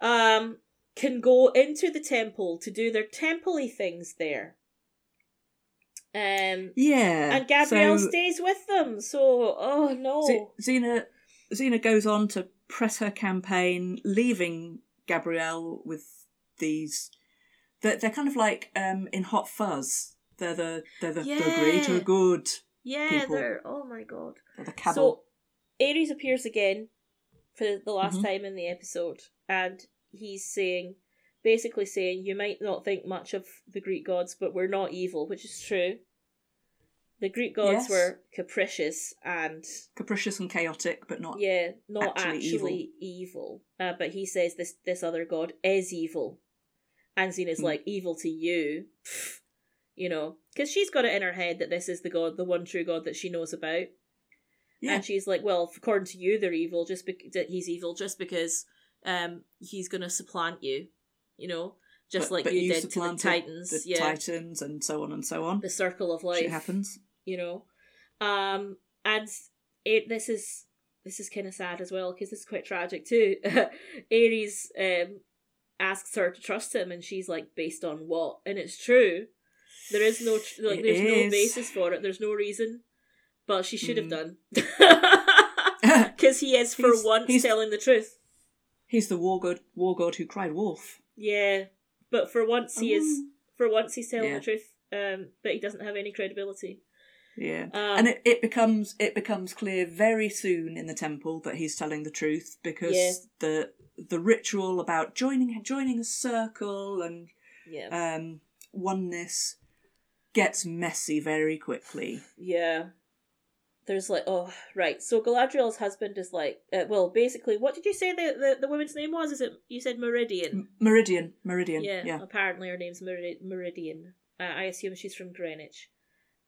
um, can go into the temple to do their temple-y things there. Um, Yeah, and Gabrielle so stays with them. So, oh no. Xena Xena goes on to press her campaign, leaving Gabrielle with these. They're, they're kind of like um, in Hot Fuzz. They're the they're the, the greater good. yeah, people. they're. Oh my god. They're the cabal. So, Ares appears again for the last Mhm. time in the episode, and he's saying, basically saying, you might not think much of the Greek gods, but we're not evil, which is true. The Greek gods Yes. were capricious and Capricious and chaotic, but not. yeah, not actually actually, evil. Uh, but he says this this other god is evil, and Xena's Hmm. like evil to you, Pfft. *laughs* you know, because she's got it in her head that this is the god, the one true god that she knows about. Yeah. And she's like, well, according to you, they're evil. Just because that he's evil, just because um he's gonna supplant you, you know, just But- like but you, did to the Titans, the yeah, Titans, and so on and so on. the circle of life Shit happens. you know um and it this is this is kind of sad as well because this is quite tragic too *laughs* ares um asks her to trust him and she's like based on what and it's true there is no tr- like there's no basis for it. There's no reason. But she should have Mm. done. *laughs* *laughs* Because he is for He's- once he's- telling the truth. He's the war god, war god who cried wolf. yeah but for once he is for once he's telling Yeah. the truth um but he doesn't have any credibility. Yeah, um, and it, it becomes it becomes clear very soon in the temple that he's telling the truth because Yeah. the the ritual about joining joining a circle and yeah. um, oneness gets messy very quickly. Yeah. There's like, oh, right. So Galadriel's husband is like, uh, well, basically, what did you say the, the, the woman's name was? Is it, you said Meridian? Meridian, Meridian, yeah, yeah. apparently her name's Meri- Meridian. Uh, I assume she's from Greenwich.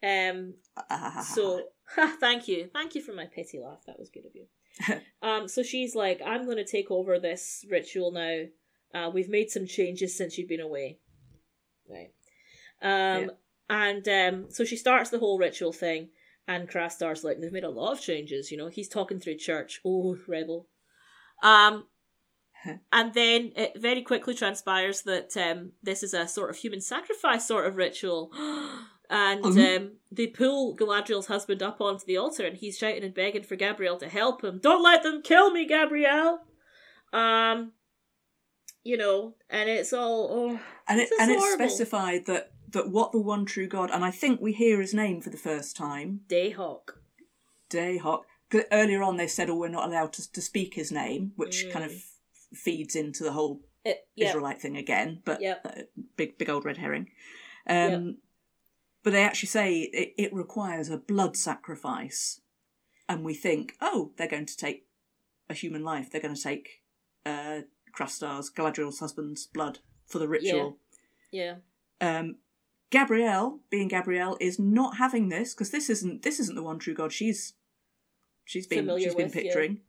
Um, *laughs* so, *laughs* thank you. Thank you for my pity laugh. That was good of you. *laughs* um, so she's like, I'm going to take over this ritual now. Uh, we've made some changes since you've been away. Right. Um, Yeah. And um, so she starts the whole ritual thing, and Khrafstar's like, they've made a lot of changes, you know. He's talking through church. Oh, rebel. Um, and then it very quickly transpires that um, this is a sort of human sacrifice sort of ritual. *gasps* And Mhm. um, they pull Galadriel's husband up onto the altar, and he's shouting and begging for Gabrielle to help him. Don't let them kill me, Gabrielle. Um, you know, and it's all oh, and it and it's specified that that what the one true God, and I think we hear his name for the first time, Dahak. Dahak. Earlier on, they said, "Oh, we're not allowed to, to speak his name," which Mm. kind of feeds into the whole It, yeah, Israelite thing again, but Yep. uh, big big old red herring. Um, But they actually say it, it requires a blood sacrifice, and we think, oh, they're going to take a human life. They're going to take uh, Khrafstar's Galadriel's husband's blood for the ritual. yeah, Um, Gabrielle, being Gabrielle, is not having this because this isn't this isn't the one true God she's she's been Familiar she's been with, yeah. picturing.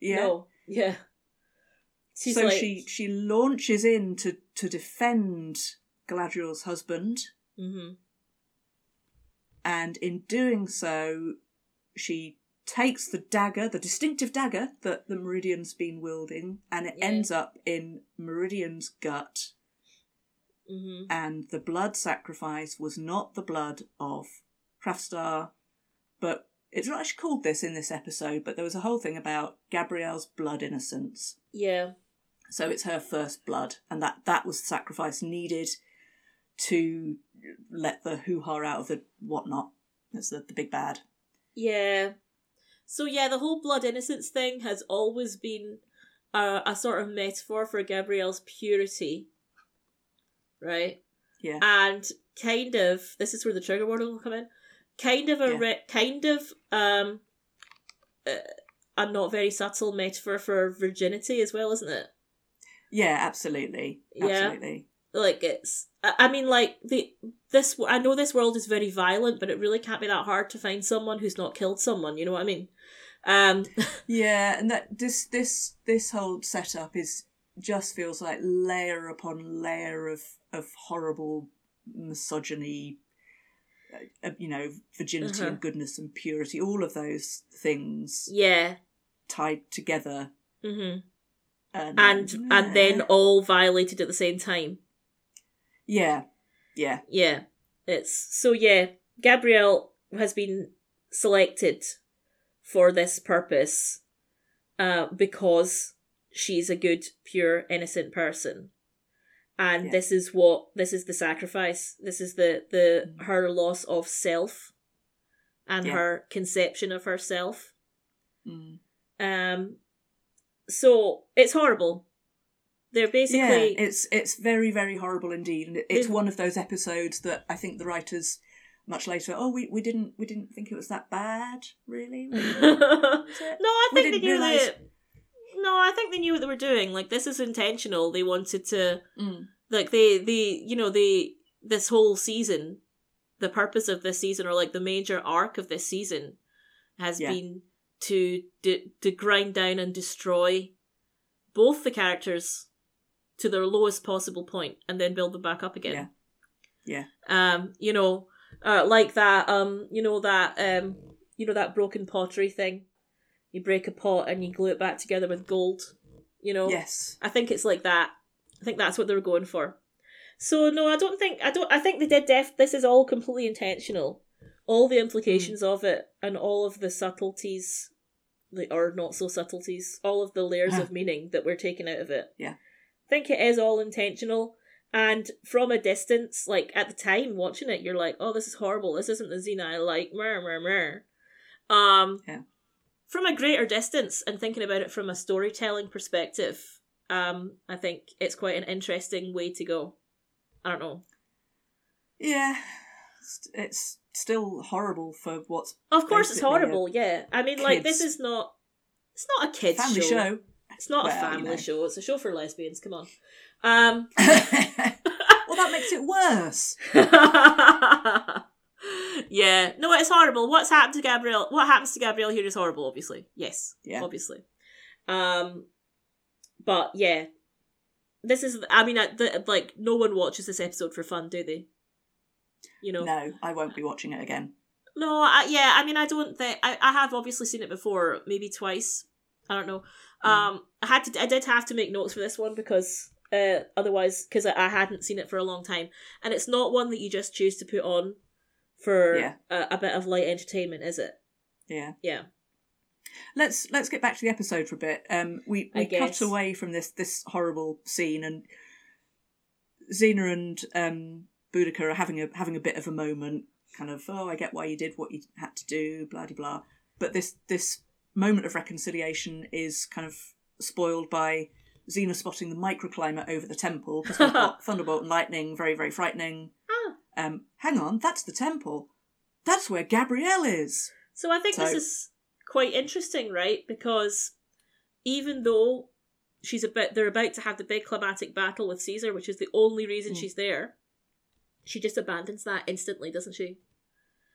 Yeah. no, yeah. So like, she she launches in to to defend Galadriel's husband, hmm and in doing so, she takes the dagger, the distinctive dagger that the Meridian's been wielding, and it Yeah. ends up in Meridian's gut. Hmm And the blood sacrifice was not the blood of Khrafstar, but it's not actually called this in this episode. But there was a whole thing about Gabrielle's blood innocence. yeah, So it's her first blood, and that that was the sacrifice needed to let the hoo ha out of the whatnot. That's the, the big bad. yeah. So yeah, the whole blood innocence thing has always been a, a sort of metaphor for Gabrielle's purity, right? Yeah. and kind of this is where the trigger warning will come in. Kind of a Yeah. re- kind of um uh, a not very subtle metaphor for virginity as well, isn't it? Yeah, absolutely. Yeah. Absolutely. Like it's I I mean like the this I know this world is very violent, but it really can't be that hard to find someone who's not killed someone. You know what I mean? Um, *laughs* Yeah, and that this this this whole setup is just feels like layer upon layer of of horrible misogyny, uh, you know, virginity Uh-huh. and goodness and purity, all of those things yeah. tied together, hmm and And and then all violated at the same time. yeah, yeah, Yeah. It's so yeah, Gabrielle has been selected for this purpose uh because she's a good, pure, innocent person. And Yeah. this is what this is the sacrifice. This is the the Mm. her loss of self and Yeah. her conception of herself. mm. Um so it's horrible. They're basically yeah. It's it's very very horrible indeed, and it's one of those episodes that I think the writers much later. Oh, we, we didn't we didn't think it was that bad, really. *laughs* no, I think they didn't knew realise- that. No, I think they knew what they were doing. Like this is intentional. They wanted to, Mm. like they, they, you know, they this whole season, the purpose of this season or like the major arc of this season, has Yeah. been to to to grind down and destroy both the characters to their lowest possible point and then build them back up again. Yeah. Um, you know, uh, like that. Um, you know that. Um, you know that broken pottery thing. You break a pot and you glue it back together with gold. You know. Yes. I think it's like that. I think that's what they were going for. So no, I don't think I don't. I think they did. Def. This is all completely intentional. All the implications of it and all of the subtleties, like or not so subtleties, all of the layers of *laughs* meaning that we're taking out of it. Yeah. I think it is all intentional. And from a distance, like at the time watching it, you're like, "Oh, this is horrible. This isn't the Xena I like." Mer mer mer. Um, Yeah. From a greater distance and thinking about it from a storytelling perspective, um, I think it's quite an interesting way to go. I don't know. Yeah. It's, still horrible for what's Of course, it's horrible. Yeah, I mean, like this is not. It's not a kids family show. show. It's not a Well, you family know. show. It's a show for lesbians. Come on. Um. *laughs* well, that makes it worse. *laughs* yeah, no, it's horrible. What's happened to Gabrielle? What happens to Gabrielle here is horrible. Obviously, yes, Yeah. obviously. Um, but yeah, this is. I mean, I, the, like no one watches this episode for fun, do they? You know, No, I won't be watching it again. no, I, yeah, I mean, I don't think I, I have obviously seen it before, maybe twice. I don't know. Mm. Um, I had to, I did have to make notes for this one because uh, otherwise, because I, I hadn't seen it for a long time, and it's not one that you just choose to put on for Yeah. a, a bit of light entertainment, is it? Yeah. Yeah. Let's let's get back to the episode for a bit. Um, we we cut away from this this horrible scene, and Xena and um, Boudica are having a having a bit of a moment. Kind of, oh, I get why you did what you had to do, blah de blah. But this this moment of reconciliation is kind of spoiled by Xena spotting the microclimate over the temple because we've got *laughs* thunderbolt and lightning, very very frightening. Um, hang on, that's the temple. That's where Gabrielle is. So I think this is quite interesting, right? Because even though she's about they're about to have the big climatic battle with Caesar, which is the only reason Mm. she's there, she just abandons that instantly, doesn't she?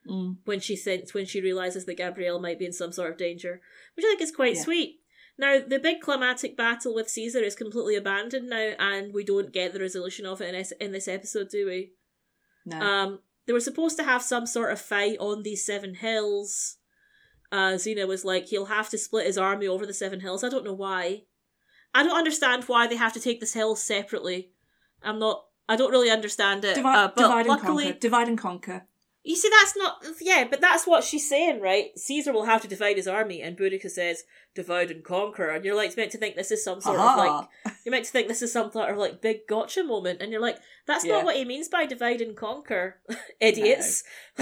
Mm. When she thinks when she realizes that Gabrielle might be in some sort of danger, which I think is quite Yeah. sweet. Now the big climatic battle with Caesar is completely abandoned now, and we don't get the resolution of it in this, in this episode, do we? No. Um, they were supposed to have some sort of fight on these seven hills. Uh, Xena was like, he'll have to split his army over the seven hills. I don't know why. I don't understand why they have to take this hill separately. I'm not. I don't really understand it. divide, uh, but divide and luckily, conquer. Divide and conquer. You see, that's not. Yeah, but that's what she's saying, right? Caesar will have to divide his army, and Boudica says, "Divide and conquer," and you're like meant to think this is some sort of like you're meant to think this is some sort of like big gotcha moment, and you're like, that's Yeah. not what he means by divide and conquer, *laughs* idiots. *laughs*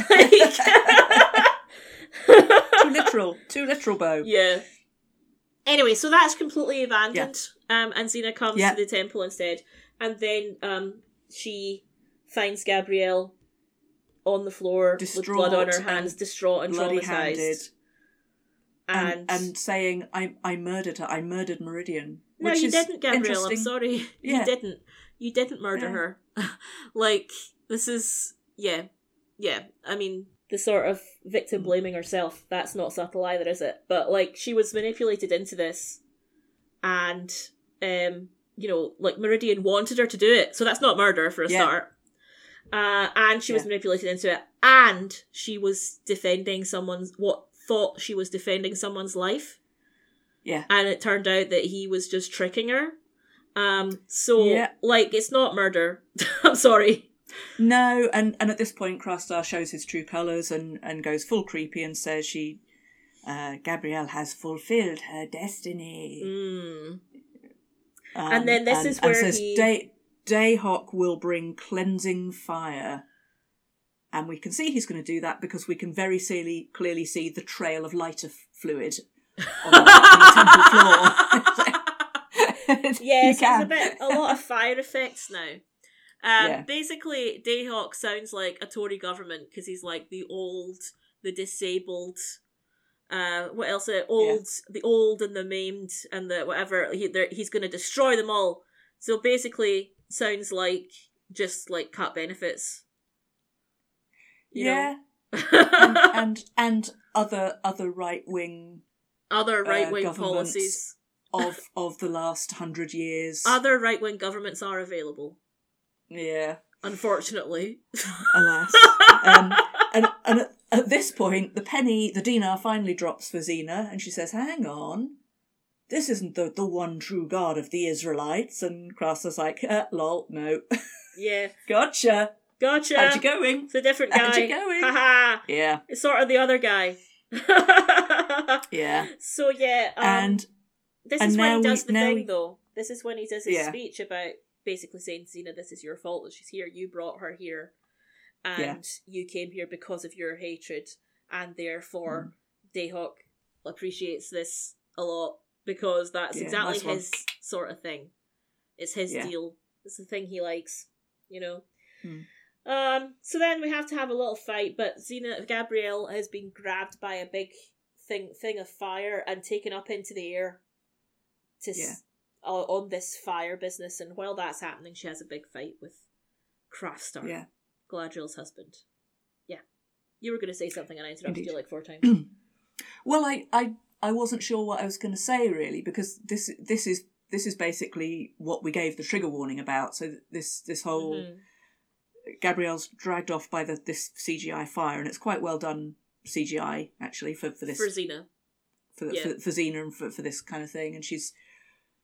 too literal. Too literal, Bo. yeah. Anyway, so that's completely abandoned. Um, and Xena comes Yeah. to the temple instead, and then um, she finds Gabrielle on the floor with blood on her hands, and distraught and traumatized. handed, And, and, and saying, "I I murdered her. I murdered Meridian." no, you didn't, Gabrielle. I'm sorry, *laughs* you didn't. You didn't murder Yeah. her. *laughs* like this is yeah, yeah. I mean, the sort of victim blaming herself. That's not subtle either, is it? But like, she was manipulated into this, and um, you know, like Meridian wanted her to do it, so that's not murder for a Yeah. start. Uh, and she was manipulated into it, and she was defending someone's what thought she was defending someone's life Yeah, and it turned out that he was just tricking her. Um, so Yeah. like it's not murder. *laughs* I'm sorry. no, and and at this point, Khrafstar shows his true colours and and goes full creepy and says she, uh, Gabrielle has fulfilled her destiny. Mm. Um, And then this and- is and where says he- Dahak will bring cleansing fire. And we can see he's going to do that because we can very clearly, clearly see the trail of lighter f- fluid on the, on the temple floor. *laughs* *laughs* Yes, there's a bit a lot of fire effects now. Um, Yeah. Basically, Dahak sounds like a Tory government because he's like the old, the disabled. Uh, what else? Uh, old, the old and the maimed and the whatever. He, he's going to destroy them all. So basically, sounds like just like cut benefits. You yeah, know? and, *laughs* and and other other right wing other right wing uh, policies. of of the last hundred years. Other right wing governments are available. yeah, Unfortunately. *laughs* alas. um, and and at, at this point, the penny, the dinar, finally drops for Xena, and she says, "Hang on, this isn't the the one true God of the Israelites." And Crassus like, uh, "Lol, no, *laughs* yeah. gotcha. Gotcha. How'd you going?" It's a different guy. How'd you going? Haha. Yeah, It's sort of the other guy. *laughs* yeah, so yeah, um, and this and is when he does we- the thing we- though. This is when he does his Yeah. speech about basically saying, Xena, this is your fault that she's here. You brought her here. And Yeah. you came here because of your hatred. And therefore, Mm. Dahak appreciates this a lot because that's Yeah, exactly nice his sort of thing. It's his Yeah. deal. It's the thing he likes, you know. Mm. Um. So then we have to have a little fight, but Xena Gabrielle has been grabbed by a big thing thing of fire and taken up into the air to Yeah. s- on this fire business. And while that's happening, she has a big fight with Khrafstar, yeah. Galadriel's husband. Yeah, you were going to say something, and I interrupted Indeed. you like four times. *clears throat* Well, I, I, I wasn't sure what I was going to say really because this, this is, this is basically what we gave the trigger warning about. So this, this whole Mhm. Gabrielle's dragged off by the this CGI fire, and it's quite well done CGI actually for for this For Xena, for, the, yeah. for, for Xena and for, for this kind of thing. And she's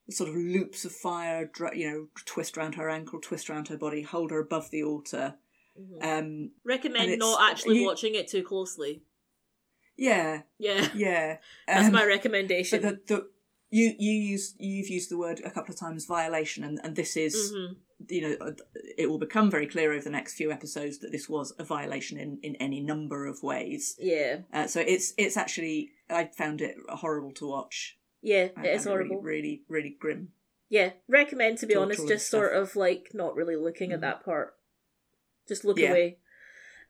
sort of loops of fire, you know, twist around her ankle, twist around her body, hold her above the altar. Mhm. Um, recommend not actually you- watching it too closely. Yeah, Yeah, yeah. that's Um, my recommendation. But the, the you you use you've used the word a couple of times violation, and and this is Mhm. you know uh, it will become very clear over the next few episodes that this was a violation in in any number of ways. Yeah, Uh, so it's it's actually I found it horrible to watch. yeah, it is horrible. Really, really, really grim. Yeah, recommend to be honest, just sort of like not really looking at Mhm. that part. Just look Yeah. away.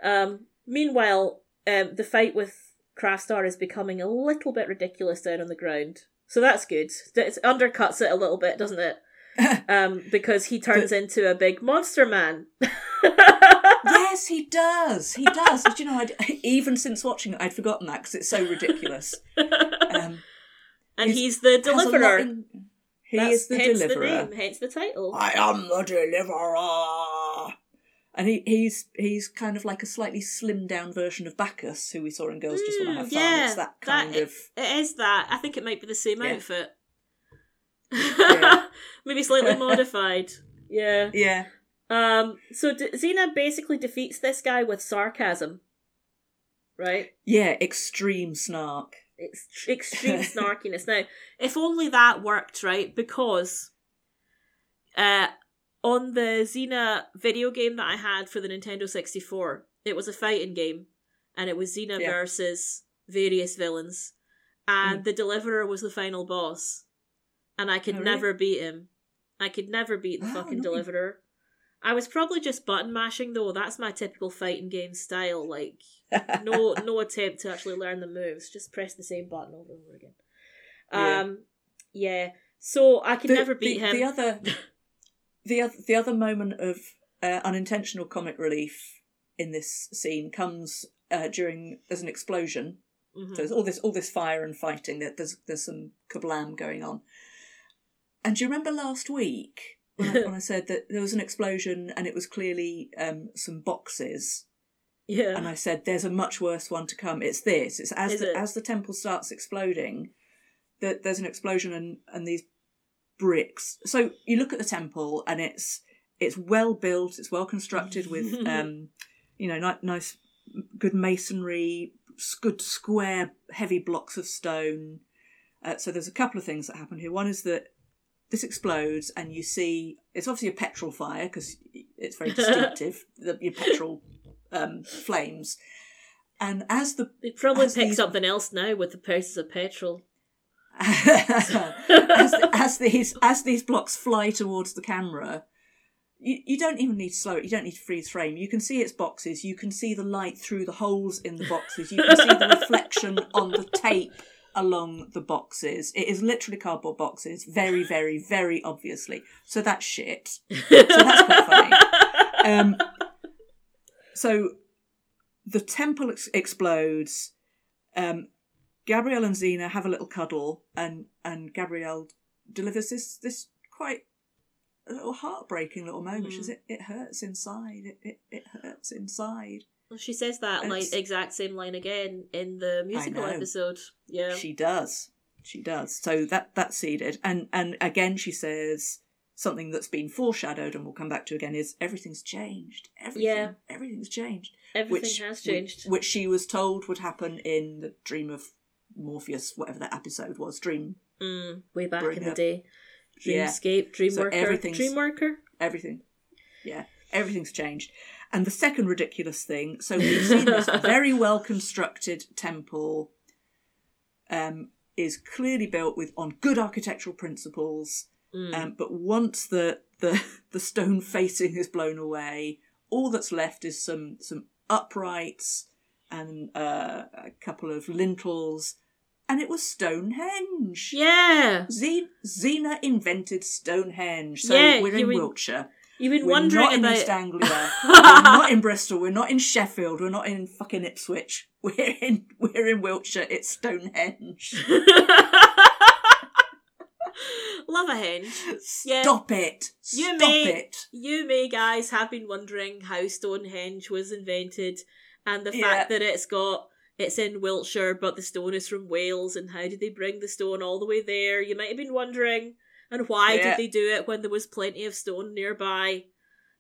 Um, meanwhile, um, the fight with Khrafstar is becoming a little bit ridiculous down on the ground. So that's good. It undercuts it a little bit, doesn't it? *laughs* Um, because he turns into a big monster man. yes, he does. He does. Did you know? I'd, *laughs* even since watching it, I'd forgotten that because it's so ridiculous. *laughs* Um, and he's- the has a lot deliverer. in- he That's is the hence deliverer. the name, hence the title. I am the deliverer. And he, he's he's kind of like a slightly slimmed down version of Bacchus, who we saw in Girls Just Want to Mm, Have Fun. yeah, it's that kind that- of It is that. I think it might be the same Yeah. outfit. Yeah. *laughs* Maybe slightly *laughs* modified. Yeah. yeah, Um. So D- Xena basically defeats this guy with sarcasm, right? yeah, extreme snark. Ex- extreme *laughs* snarkiness. Now, if only that worked, right? Because, uh, on the Xena video game that I had for the Nintendo sixty four, it was a fighting game, and it was Xena Yeah. versus various villains, and Mm. the Deliverer was the final boss, and I could Oh, really? never beat him. I could never beat the Oh, fucking no. Deliverer. I was probably just button mashing though. That's my typical fighting game style. Like no *laughs* no attempt to actually learn the moves. Just press the same button over and over again. Yeah. Um yeah. So I could The- never beat the, him. The other, *laughs* the other, the other moment of uh, unintentional comic relief in this scene comes uh, during there's an explosion. Mhm. So there's all this all this fire and fighting. That there's there's some kablam going on. And do you remember last week when I, *laughs* when I said that there was an explosion and it was clearly um, some boxes? Yeah. and I said, "There's a much worse one to come. It's this. It's as Is the, it? as the temple starts exploding, that there's an explosion and and these bricks. So you look at the temple and it's it's well built. It's well constructed with *laughs* um, you know, ni- nice, good masonry, good square, heavy blocks of stone. Uh, so there's a couple of things that happen here. One is that this explodes and you see it's obviously a petrol fire because it's very *laughs* distinctive. the your petrol um, flames, and as the They probably as pick these- something else now with the prices of petrol. *laughs* as, as these as these blocks fly towards the camera, you, you don't even need to slow it. You don't need to freeze frame. You can see its boxes. You can see the light through the holes in the boxes. You can see the reflection on the tape along the boxes. It is literally cardboard boxes, very, very, very obviously. So that's shit. So that's quite funny. Um, so the temple ex- explodes. Um, Gabrielle and Xena have a little cuddle, and and Gabrielle delivers this this quite a little heartbreaking little moment. She Mm. says it, it hurts inside. It, it it hurts inside. Well, she says that And line, exact same line again in the musical episode. Yeah. She does. She does. So that that's seeded. And and again she says something that's been foreshadowed and we'll come back to again is everything's changed. Everything Yeah. everything's changed. Everything which has changed. Which, which she was told would happen in the dream of Morpheus, whatever that episode was. Dream Mm, way back in the day. Yeah. Dreamscape, Dreamworker. everything's- Dreamworker? everything. Yeah, everything's changed. And the second ridiculous thing, so *laughs* we've seen this very well constructed temple um, is clearly built with on good architectural principles. Mm. Um, but once the, the *laughs* the stone facing is blown away, all that's left is some some uprights and uh, a couple of lintels, and it was Stonehenge. yeah. Ze- Xena invented Stonehenge, so Yeah, we're you in mean- Wiltshire. You've been We're wondering not in about. East Anglia. *laughs* we're not in Bristol. We're not in Sheffield. We're not in fucking Ipswich. *laughs* We're in we're in Wiltshire. It's Stonehenge. *laughs* Love a henge. Yeah. Stop it. You Stop may- it. You may, guys, have been wondering how Stonehenge was invented and the Yeah. fact that it's got. It's in Wiltshire, but the stone is from Wales, and how did they bring the stone all the way there? You might have been wondering, and why Yeah. did they do it when there was plenty of stone nearby?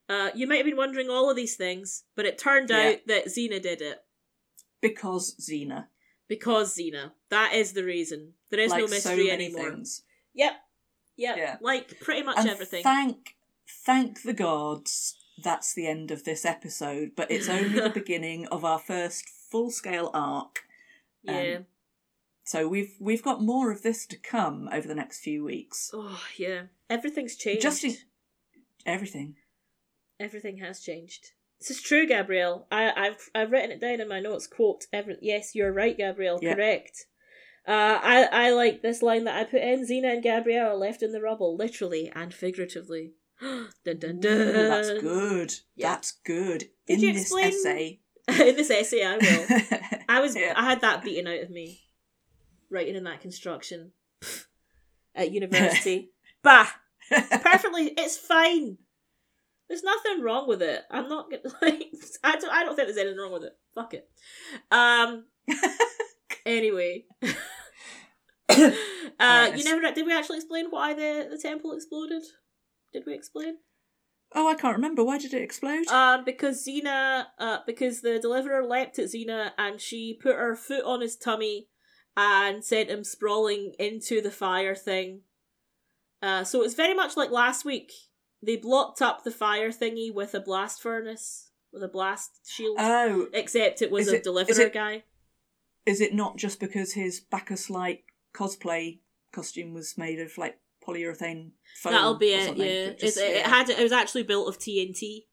Uh, you might have been wondering all of these things, but it turned Yeah. out that Xena did it Because Xena. because Xena. That is the reason. There is like no so mystery many anymore. things. Yep, yep. Yeah. Like pretty much And everything. Thank thank the gods. That's the end of this episode, but it's only the *laughs* beginning of our first full scale arc. Um, yeah. So we've we've got more of this to come over the next few weeks. Oh yeah. Everything's changed. Just in- everything. Everything has changed. This is true, Gabrielle. I, I've I've written it down in my notes. Quote: Every yes, you're right, Gabrielle. Yeah. Correct. Uh, I I like this line that I put in. Xena and Gabrielle are left in the rubble, literally and figuratively. dun *gasps* dun dun. Ooh, that's good. Yeah. That's good. Did In you this explain- essay. In *laughs* this essay, I will. I was Yeah. I had that beaten out of me, writing in that construction at university. *laughs* bah, perfectly. It's fine. There's nothing wrong with it. I'm not gonna *laughs* like. I don't. I don't think there's anything wrong with it. Fuck it. Um. anyway. *coughs* uh, you never did we actually explain why the the temple exploded? Did we explain? Oh, I can't remember. Why did it explode? Um, because Xena, uh, because the deliverer leapt at Xena and she put her foot on his tummy and sent him sprawling into the fire thing. Uh, so it's very much like last week. They blocked up the fire thingy with a blast furnace, with a blast shield. oh, except it was a it- deliverer is it- guy. is it not just because his Bacchus like cosplay costume was made of like polyurethane foam. That'll be it. Yeah, It just- It's- it yeah. had it was actually built of TNT.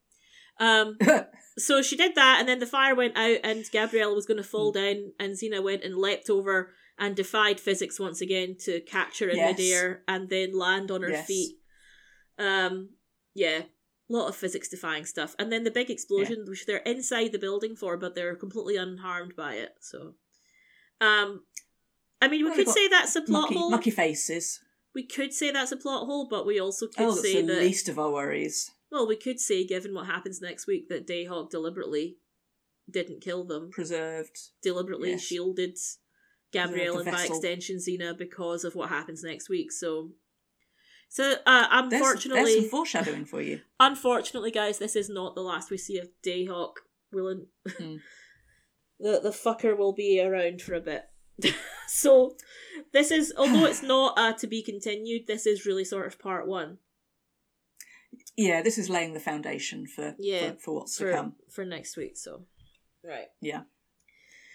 Um, *laughs* so she did that, and then the fire went out, and Gabrielle was going to fall down, and Xena went and leapt over and defied physics once again to catch her in Yes. midair and then land on her Yes. feet. Um, yeah, a lot of physics defying stuff, and then the big explosion, which they're inside the building for, but they're completely unharmed by it. So, um, I mean, we Well, could say that's a plot mucky, hole. mucky faces. We could say that's a plot hole, but we also could Oh, that's say the that least of our worries. well, we could say, given what happens next week, that Dahak deliberately didn't kill them, Preserved. deliberately Yes. shielded Gabrielle and by extension Xena because of what happens next week. So, so uh, unfortunately, there's some foreshadowing for you. *laughs* unfortunately, guys, this is not the last we see of Dahak. Will Hmm. *laughs* the the fucker will be around for a bit. *laughs* so, this is although it's not uh, to be continued. This is really sort of part one. Yeah, this is laying the foundation for Yeah, for, for what's for to come. for next week. So, right. Yeah.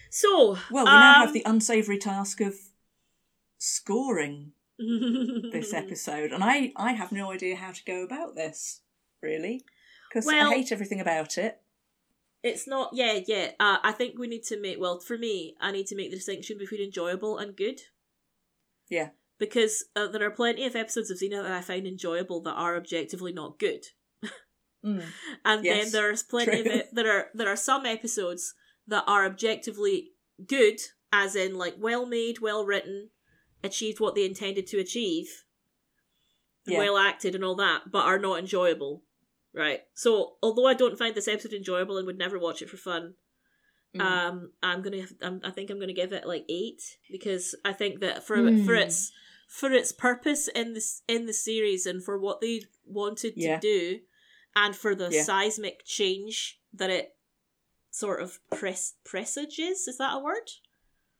So, Well, we now um, have the unsavoury task of scoring *laughs* this episode, and I I have no idea how to go about this really because Well- I hate everything about it. It's not. Yeah, yeah. Uh, I think we need to make. Well, for me, I need to make the distinction between enjoyable and good. Yeah. Because uh, there are plenty of episodes of Xena that I find enjoyable that are objectively not good, *laughs* Mm. and then there's plenty of true. it. There are there are some episodes that are objectively good, as in like well made, well written, achieved what they intended to achieve, Yeah. well acted, and all that, but are not enjoyable. Right. So, although I don't find this episode enjoyable and would never watch it for fun, Mm. um, I'm gonna. I'm, I think I'm gonna give it like eight because I think that for for Mm. its for its purpose in this in the series and for what they wanted Yeah. to do, and for the Yeah. seismic change that it sort of pres- presages. Is that a word?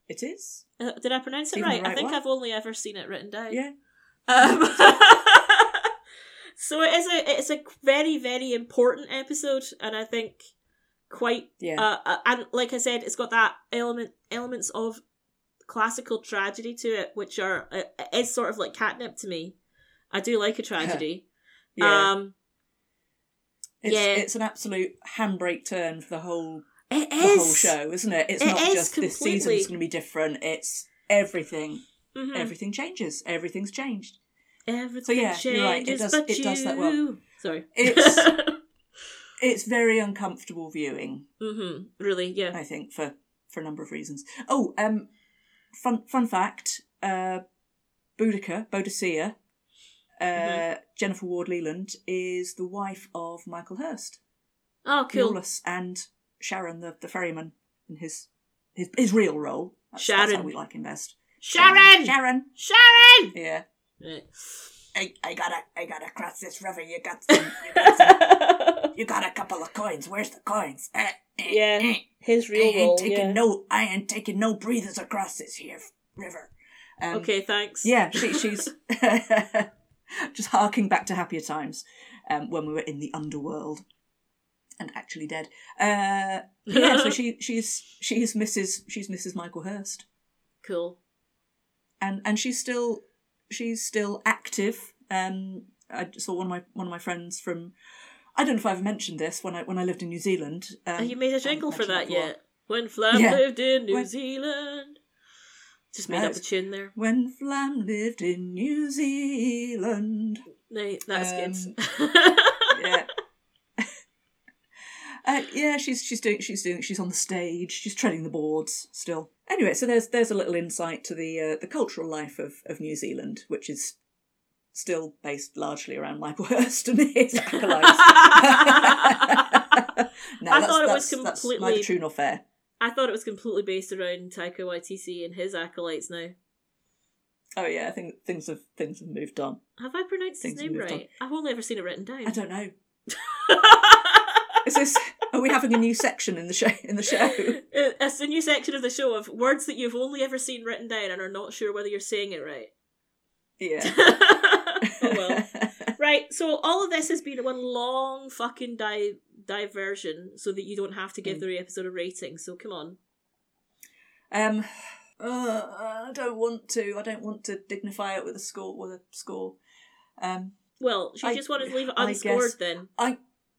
it is. Uh, did I pronounce it even right? I think one. I've only ever seen it written down. Yeah. Um, *laughs* *laughs* so it is a it's a very very important episode, and I think quite Yeah. uh, uh, and like I said, it's got that element elements of classical tragedy to it, which are uh, is sort of like catnip to me. I do like a *laughs* tragedy. yeah. Um, it's, yeah. it's an absolute handbrake turn for the whole it the is whole show, isn't it? It's It not just this season's completely. going to be different. It's everything. Mhm. Everything changes. Everything's changed. Everything yeah, you're right, it does- but it does that well. Sorry. It's- *laughs* It's very uncomfortable viewing. hmm Really, yeah. I think for for a number of reasons. Oh, um, fun fun fact. Uh, Boudica, Boadicea, uh, Mhm. Jennifer Ward Lealand is the wife of Michael Hurst, Oh, cool. Iolaus, and Sharon, the the ferryman, in his his his real role. That's, that's how Sharon. we like him best. Sharon! Sharon. Sharon! Yeah. I, I gotta I gotta cross this river. You got some. You got, some, *laughs* you got a couple of coins. Where's the coins? Eh, eh, Yeah, eh. His I real ain't role. taking Yeah. no. I ain't taking no breathers across this here river. Um, okay, thanks. Yeah, *laughs* she, she's *laughs* just harking back to happier times um, when we were in the underworld and actually dead. Uh, yeah, so she she's she's Mrs. She's Mrs. Michael Hurst, cool. and and she's still she's still active. Um, I saw one of my one of my friends from. I don't know if I've mentioned this when I when I lived in New Zealand. Um, Have you made a jingle for that yet? When Flam Yeah. lived in New When- Zealand. Just made No, up a tune there. When Flam lived in New Zealand. No, that's Um, good. *laughs* yeah. Uh, yeah, she's she's doing she's doing she's on the stage. She's treading the boards still. Anyway, so there's there's a little insight to the uh, the cultural life of, of New Zealand, which is still based largely around Michael *laughs* Hurst and his acolytes. *laughs* no, I that's, thought it was completely- neither true nor fair. I thought it was completely based around Taika Waititi and his acolytes now. Oh yeah, I think things have things have moved on. Have I pronounced his Things have name moved on. right? I've only ever seen it written down. I don't know. *laughs* Is this? Are we having a new section in the show? In the show? *laughs* Uh, It's a new section of the show of words that you've only ever seen written down and are not sure whether you're saying it right. Yeah. *laughs* oh well. *laughs* Right, so all of this has been one long fucking di- diversion so that you don't have to give Mm. the episode a rating, so come on. Um, uh, I don't want to. I don't want to dignify it with a score. With a score. Um, Well, she I- just wanted to leave it I unscored guess- then. I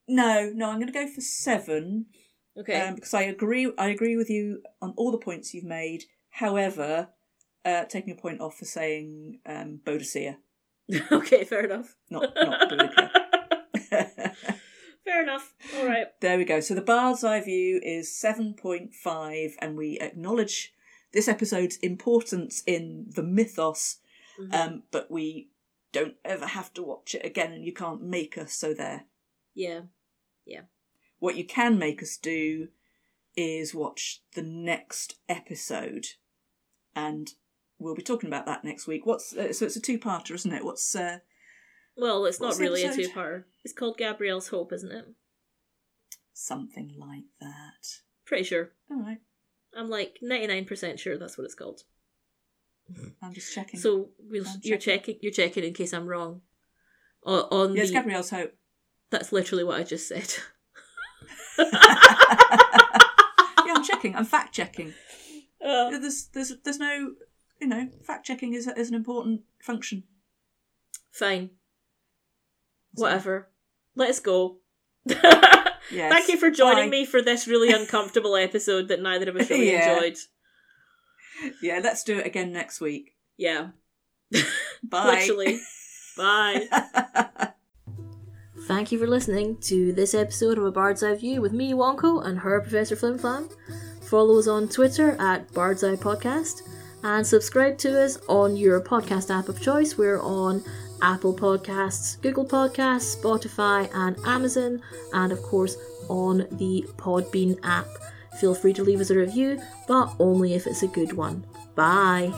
no, no, I'm going to go for seven Okay. um, because I agree. I agree with you on all the points you've made. However, uh, taking a point off for saying um, Bodicea, *laughs* okay, fair enough. not not *laughs* fair enough. All right. there we go. So the Bard's Eye View is seven point five, and we acknowledge this episode's importance in the mythos, Mhm. um, but we don't ever have to watch it again, and you can't make us. So there. yeah. What you can make us do is watch the next episode, and we'll be talking about that next week. What's uh, so it's a two-parter, isn't it? What's uh, Well, it's not really a two-parter. It's called Gabrielle's Hope, isn't it? something like that? Pretty sure. All right, I'm like 99% sure that's what it's called. I'm just checking. So we'll, you're checking. checking. You're checking in case I'm wrong. On, on yes, the, Gabrielle's hope. That's literally what I just said. *laughs* yeah, I'm checking. I'm fact checking. Uh, There's, there's, there's no, you know, fact checking is is an important function. fine. Whatever. Let's go. Yes. Thank you for joining Bye. me for this really uncomfortable episode that neither of us really *laughs* Yeah. enjoyed. Yeah, let's do it again next week. Yeah. *laughs* Bye. Literally. Bye. Thank you for listening to this episode of A Bird's Eye View with me, Wonko, and her, Professor Flimflam. Follow us on Twitter at Bird's Eye Podcast and subscribe to us on your podcast app of choice. We're on Apple Podcasts, Google Podcasts, Spotify, and Amazon, and of course on the Podbean app. Feel free to leave us a review, but only if it's a good one. Bye.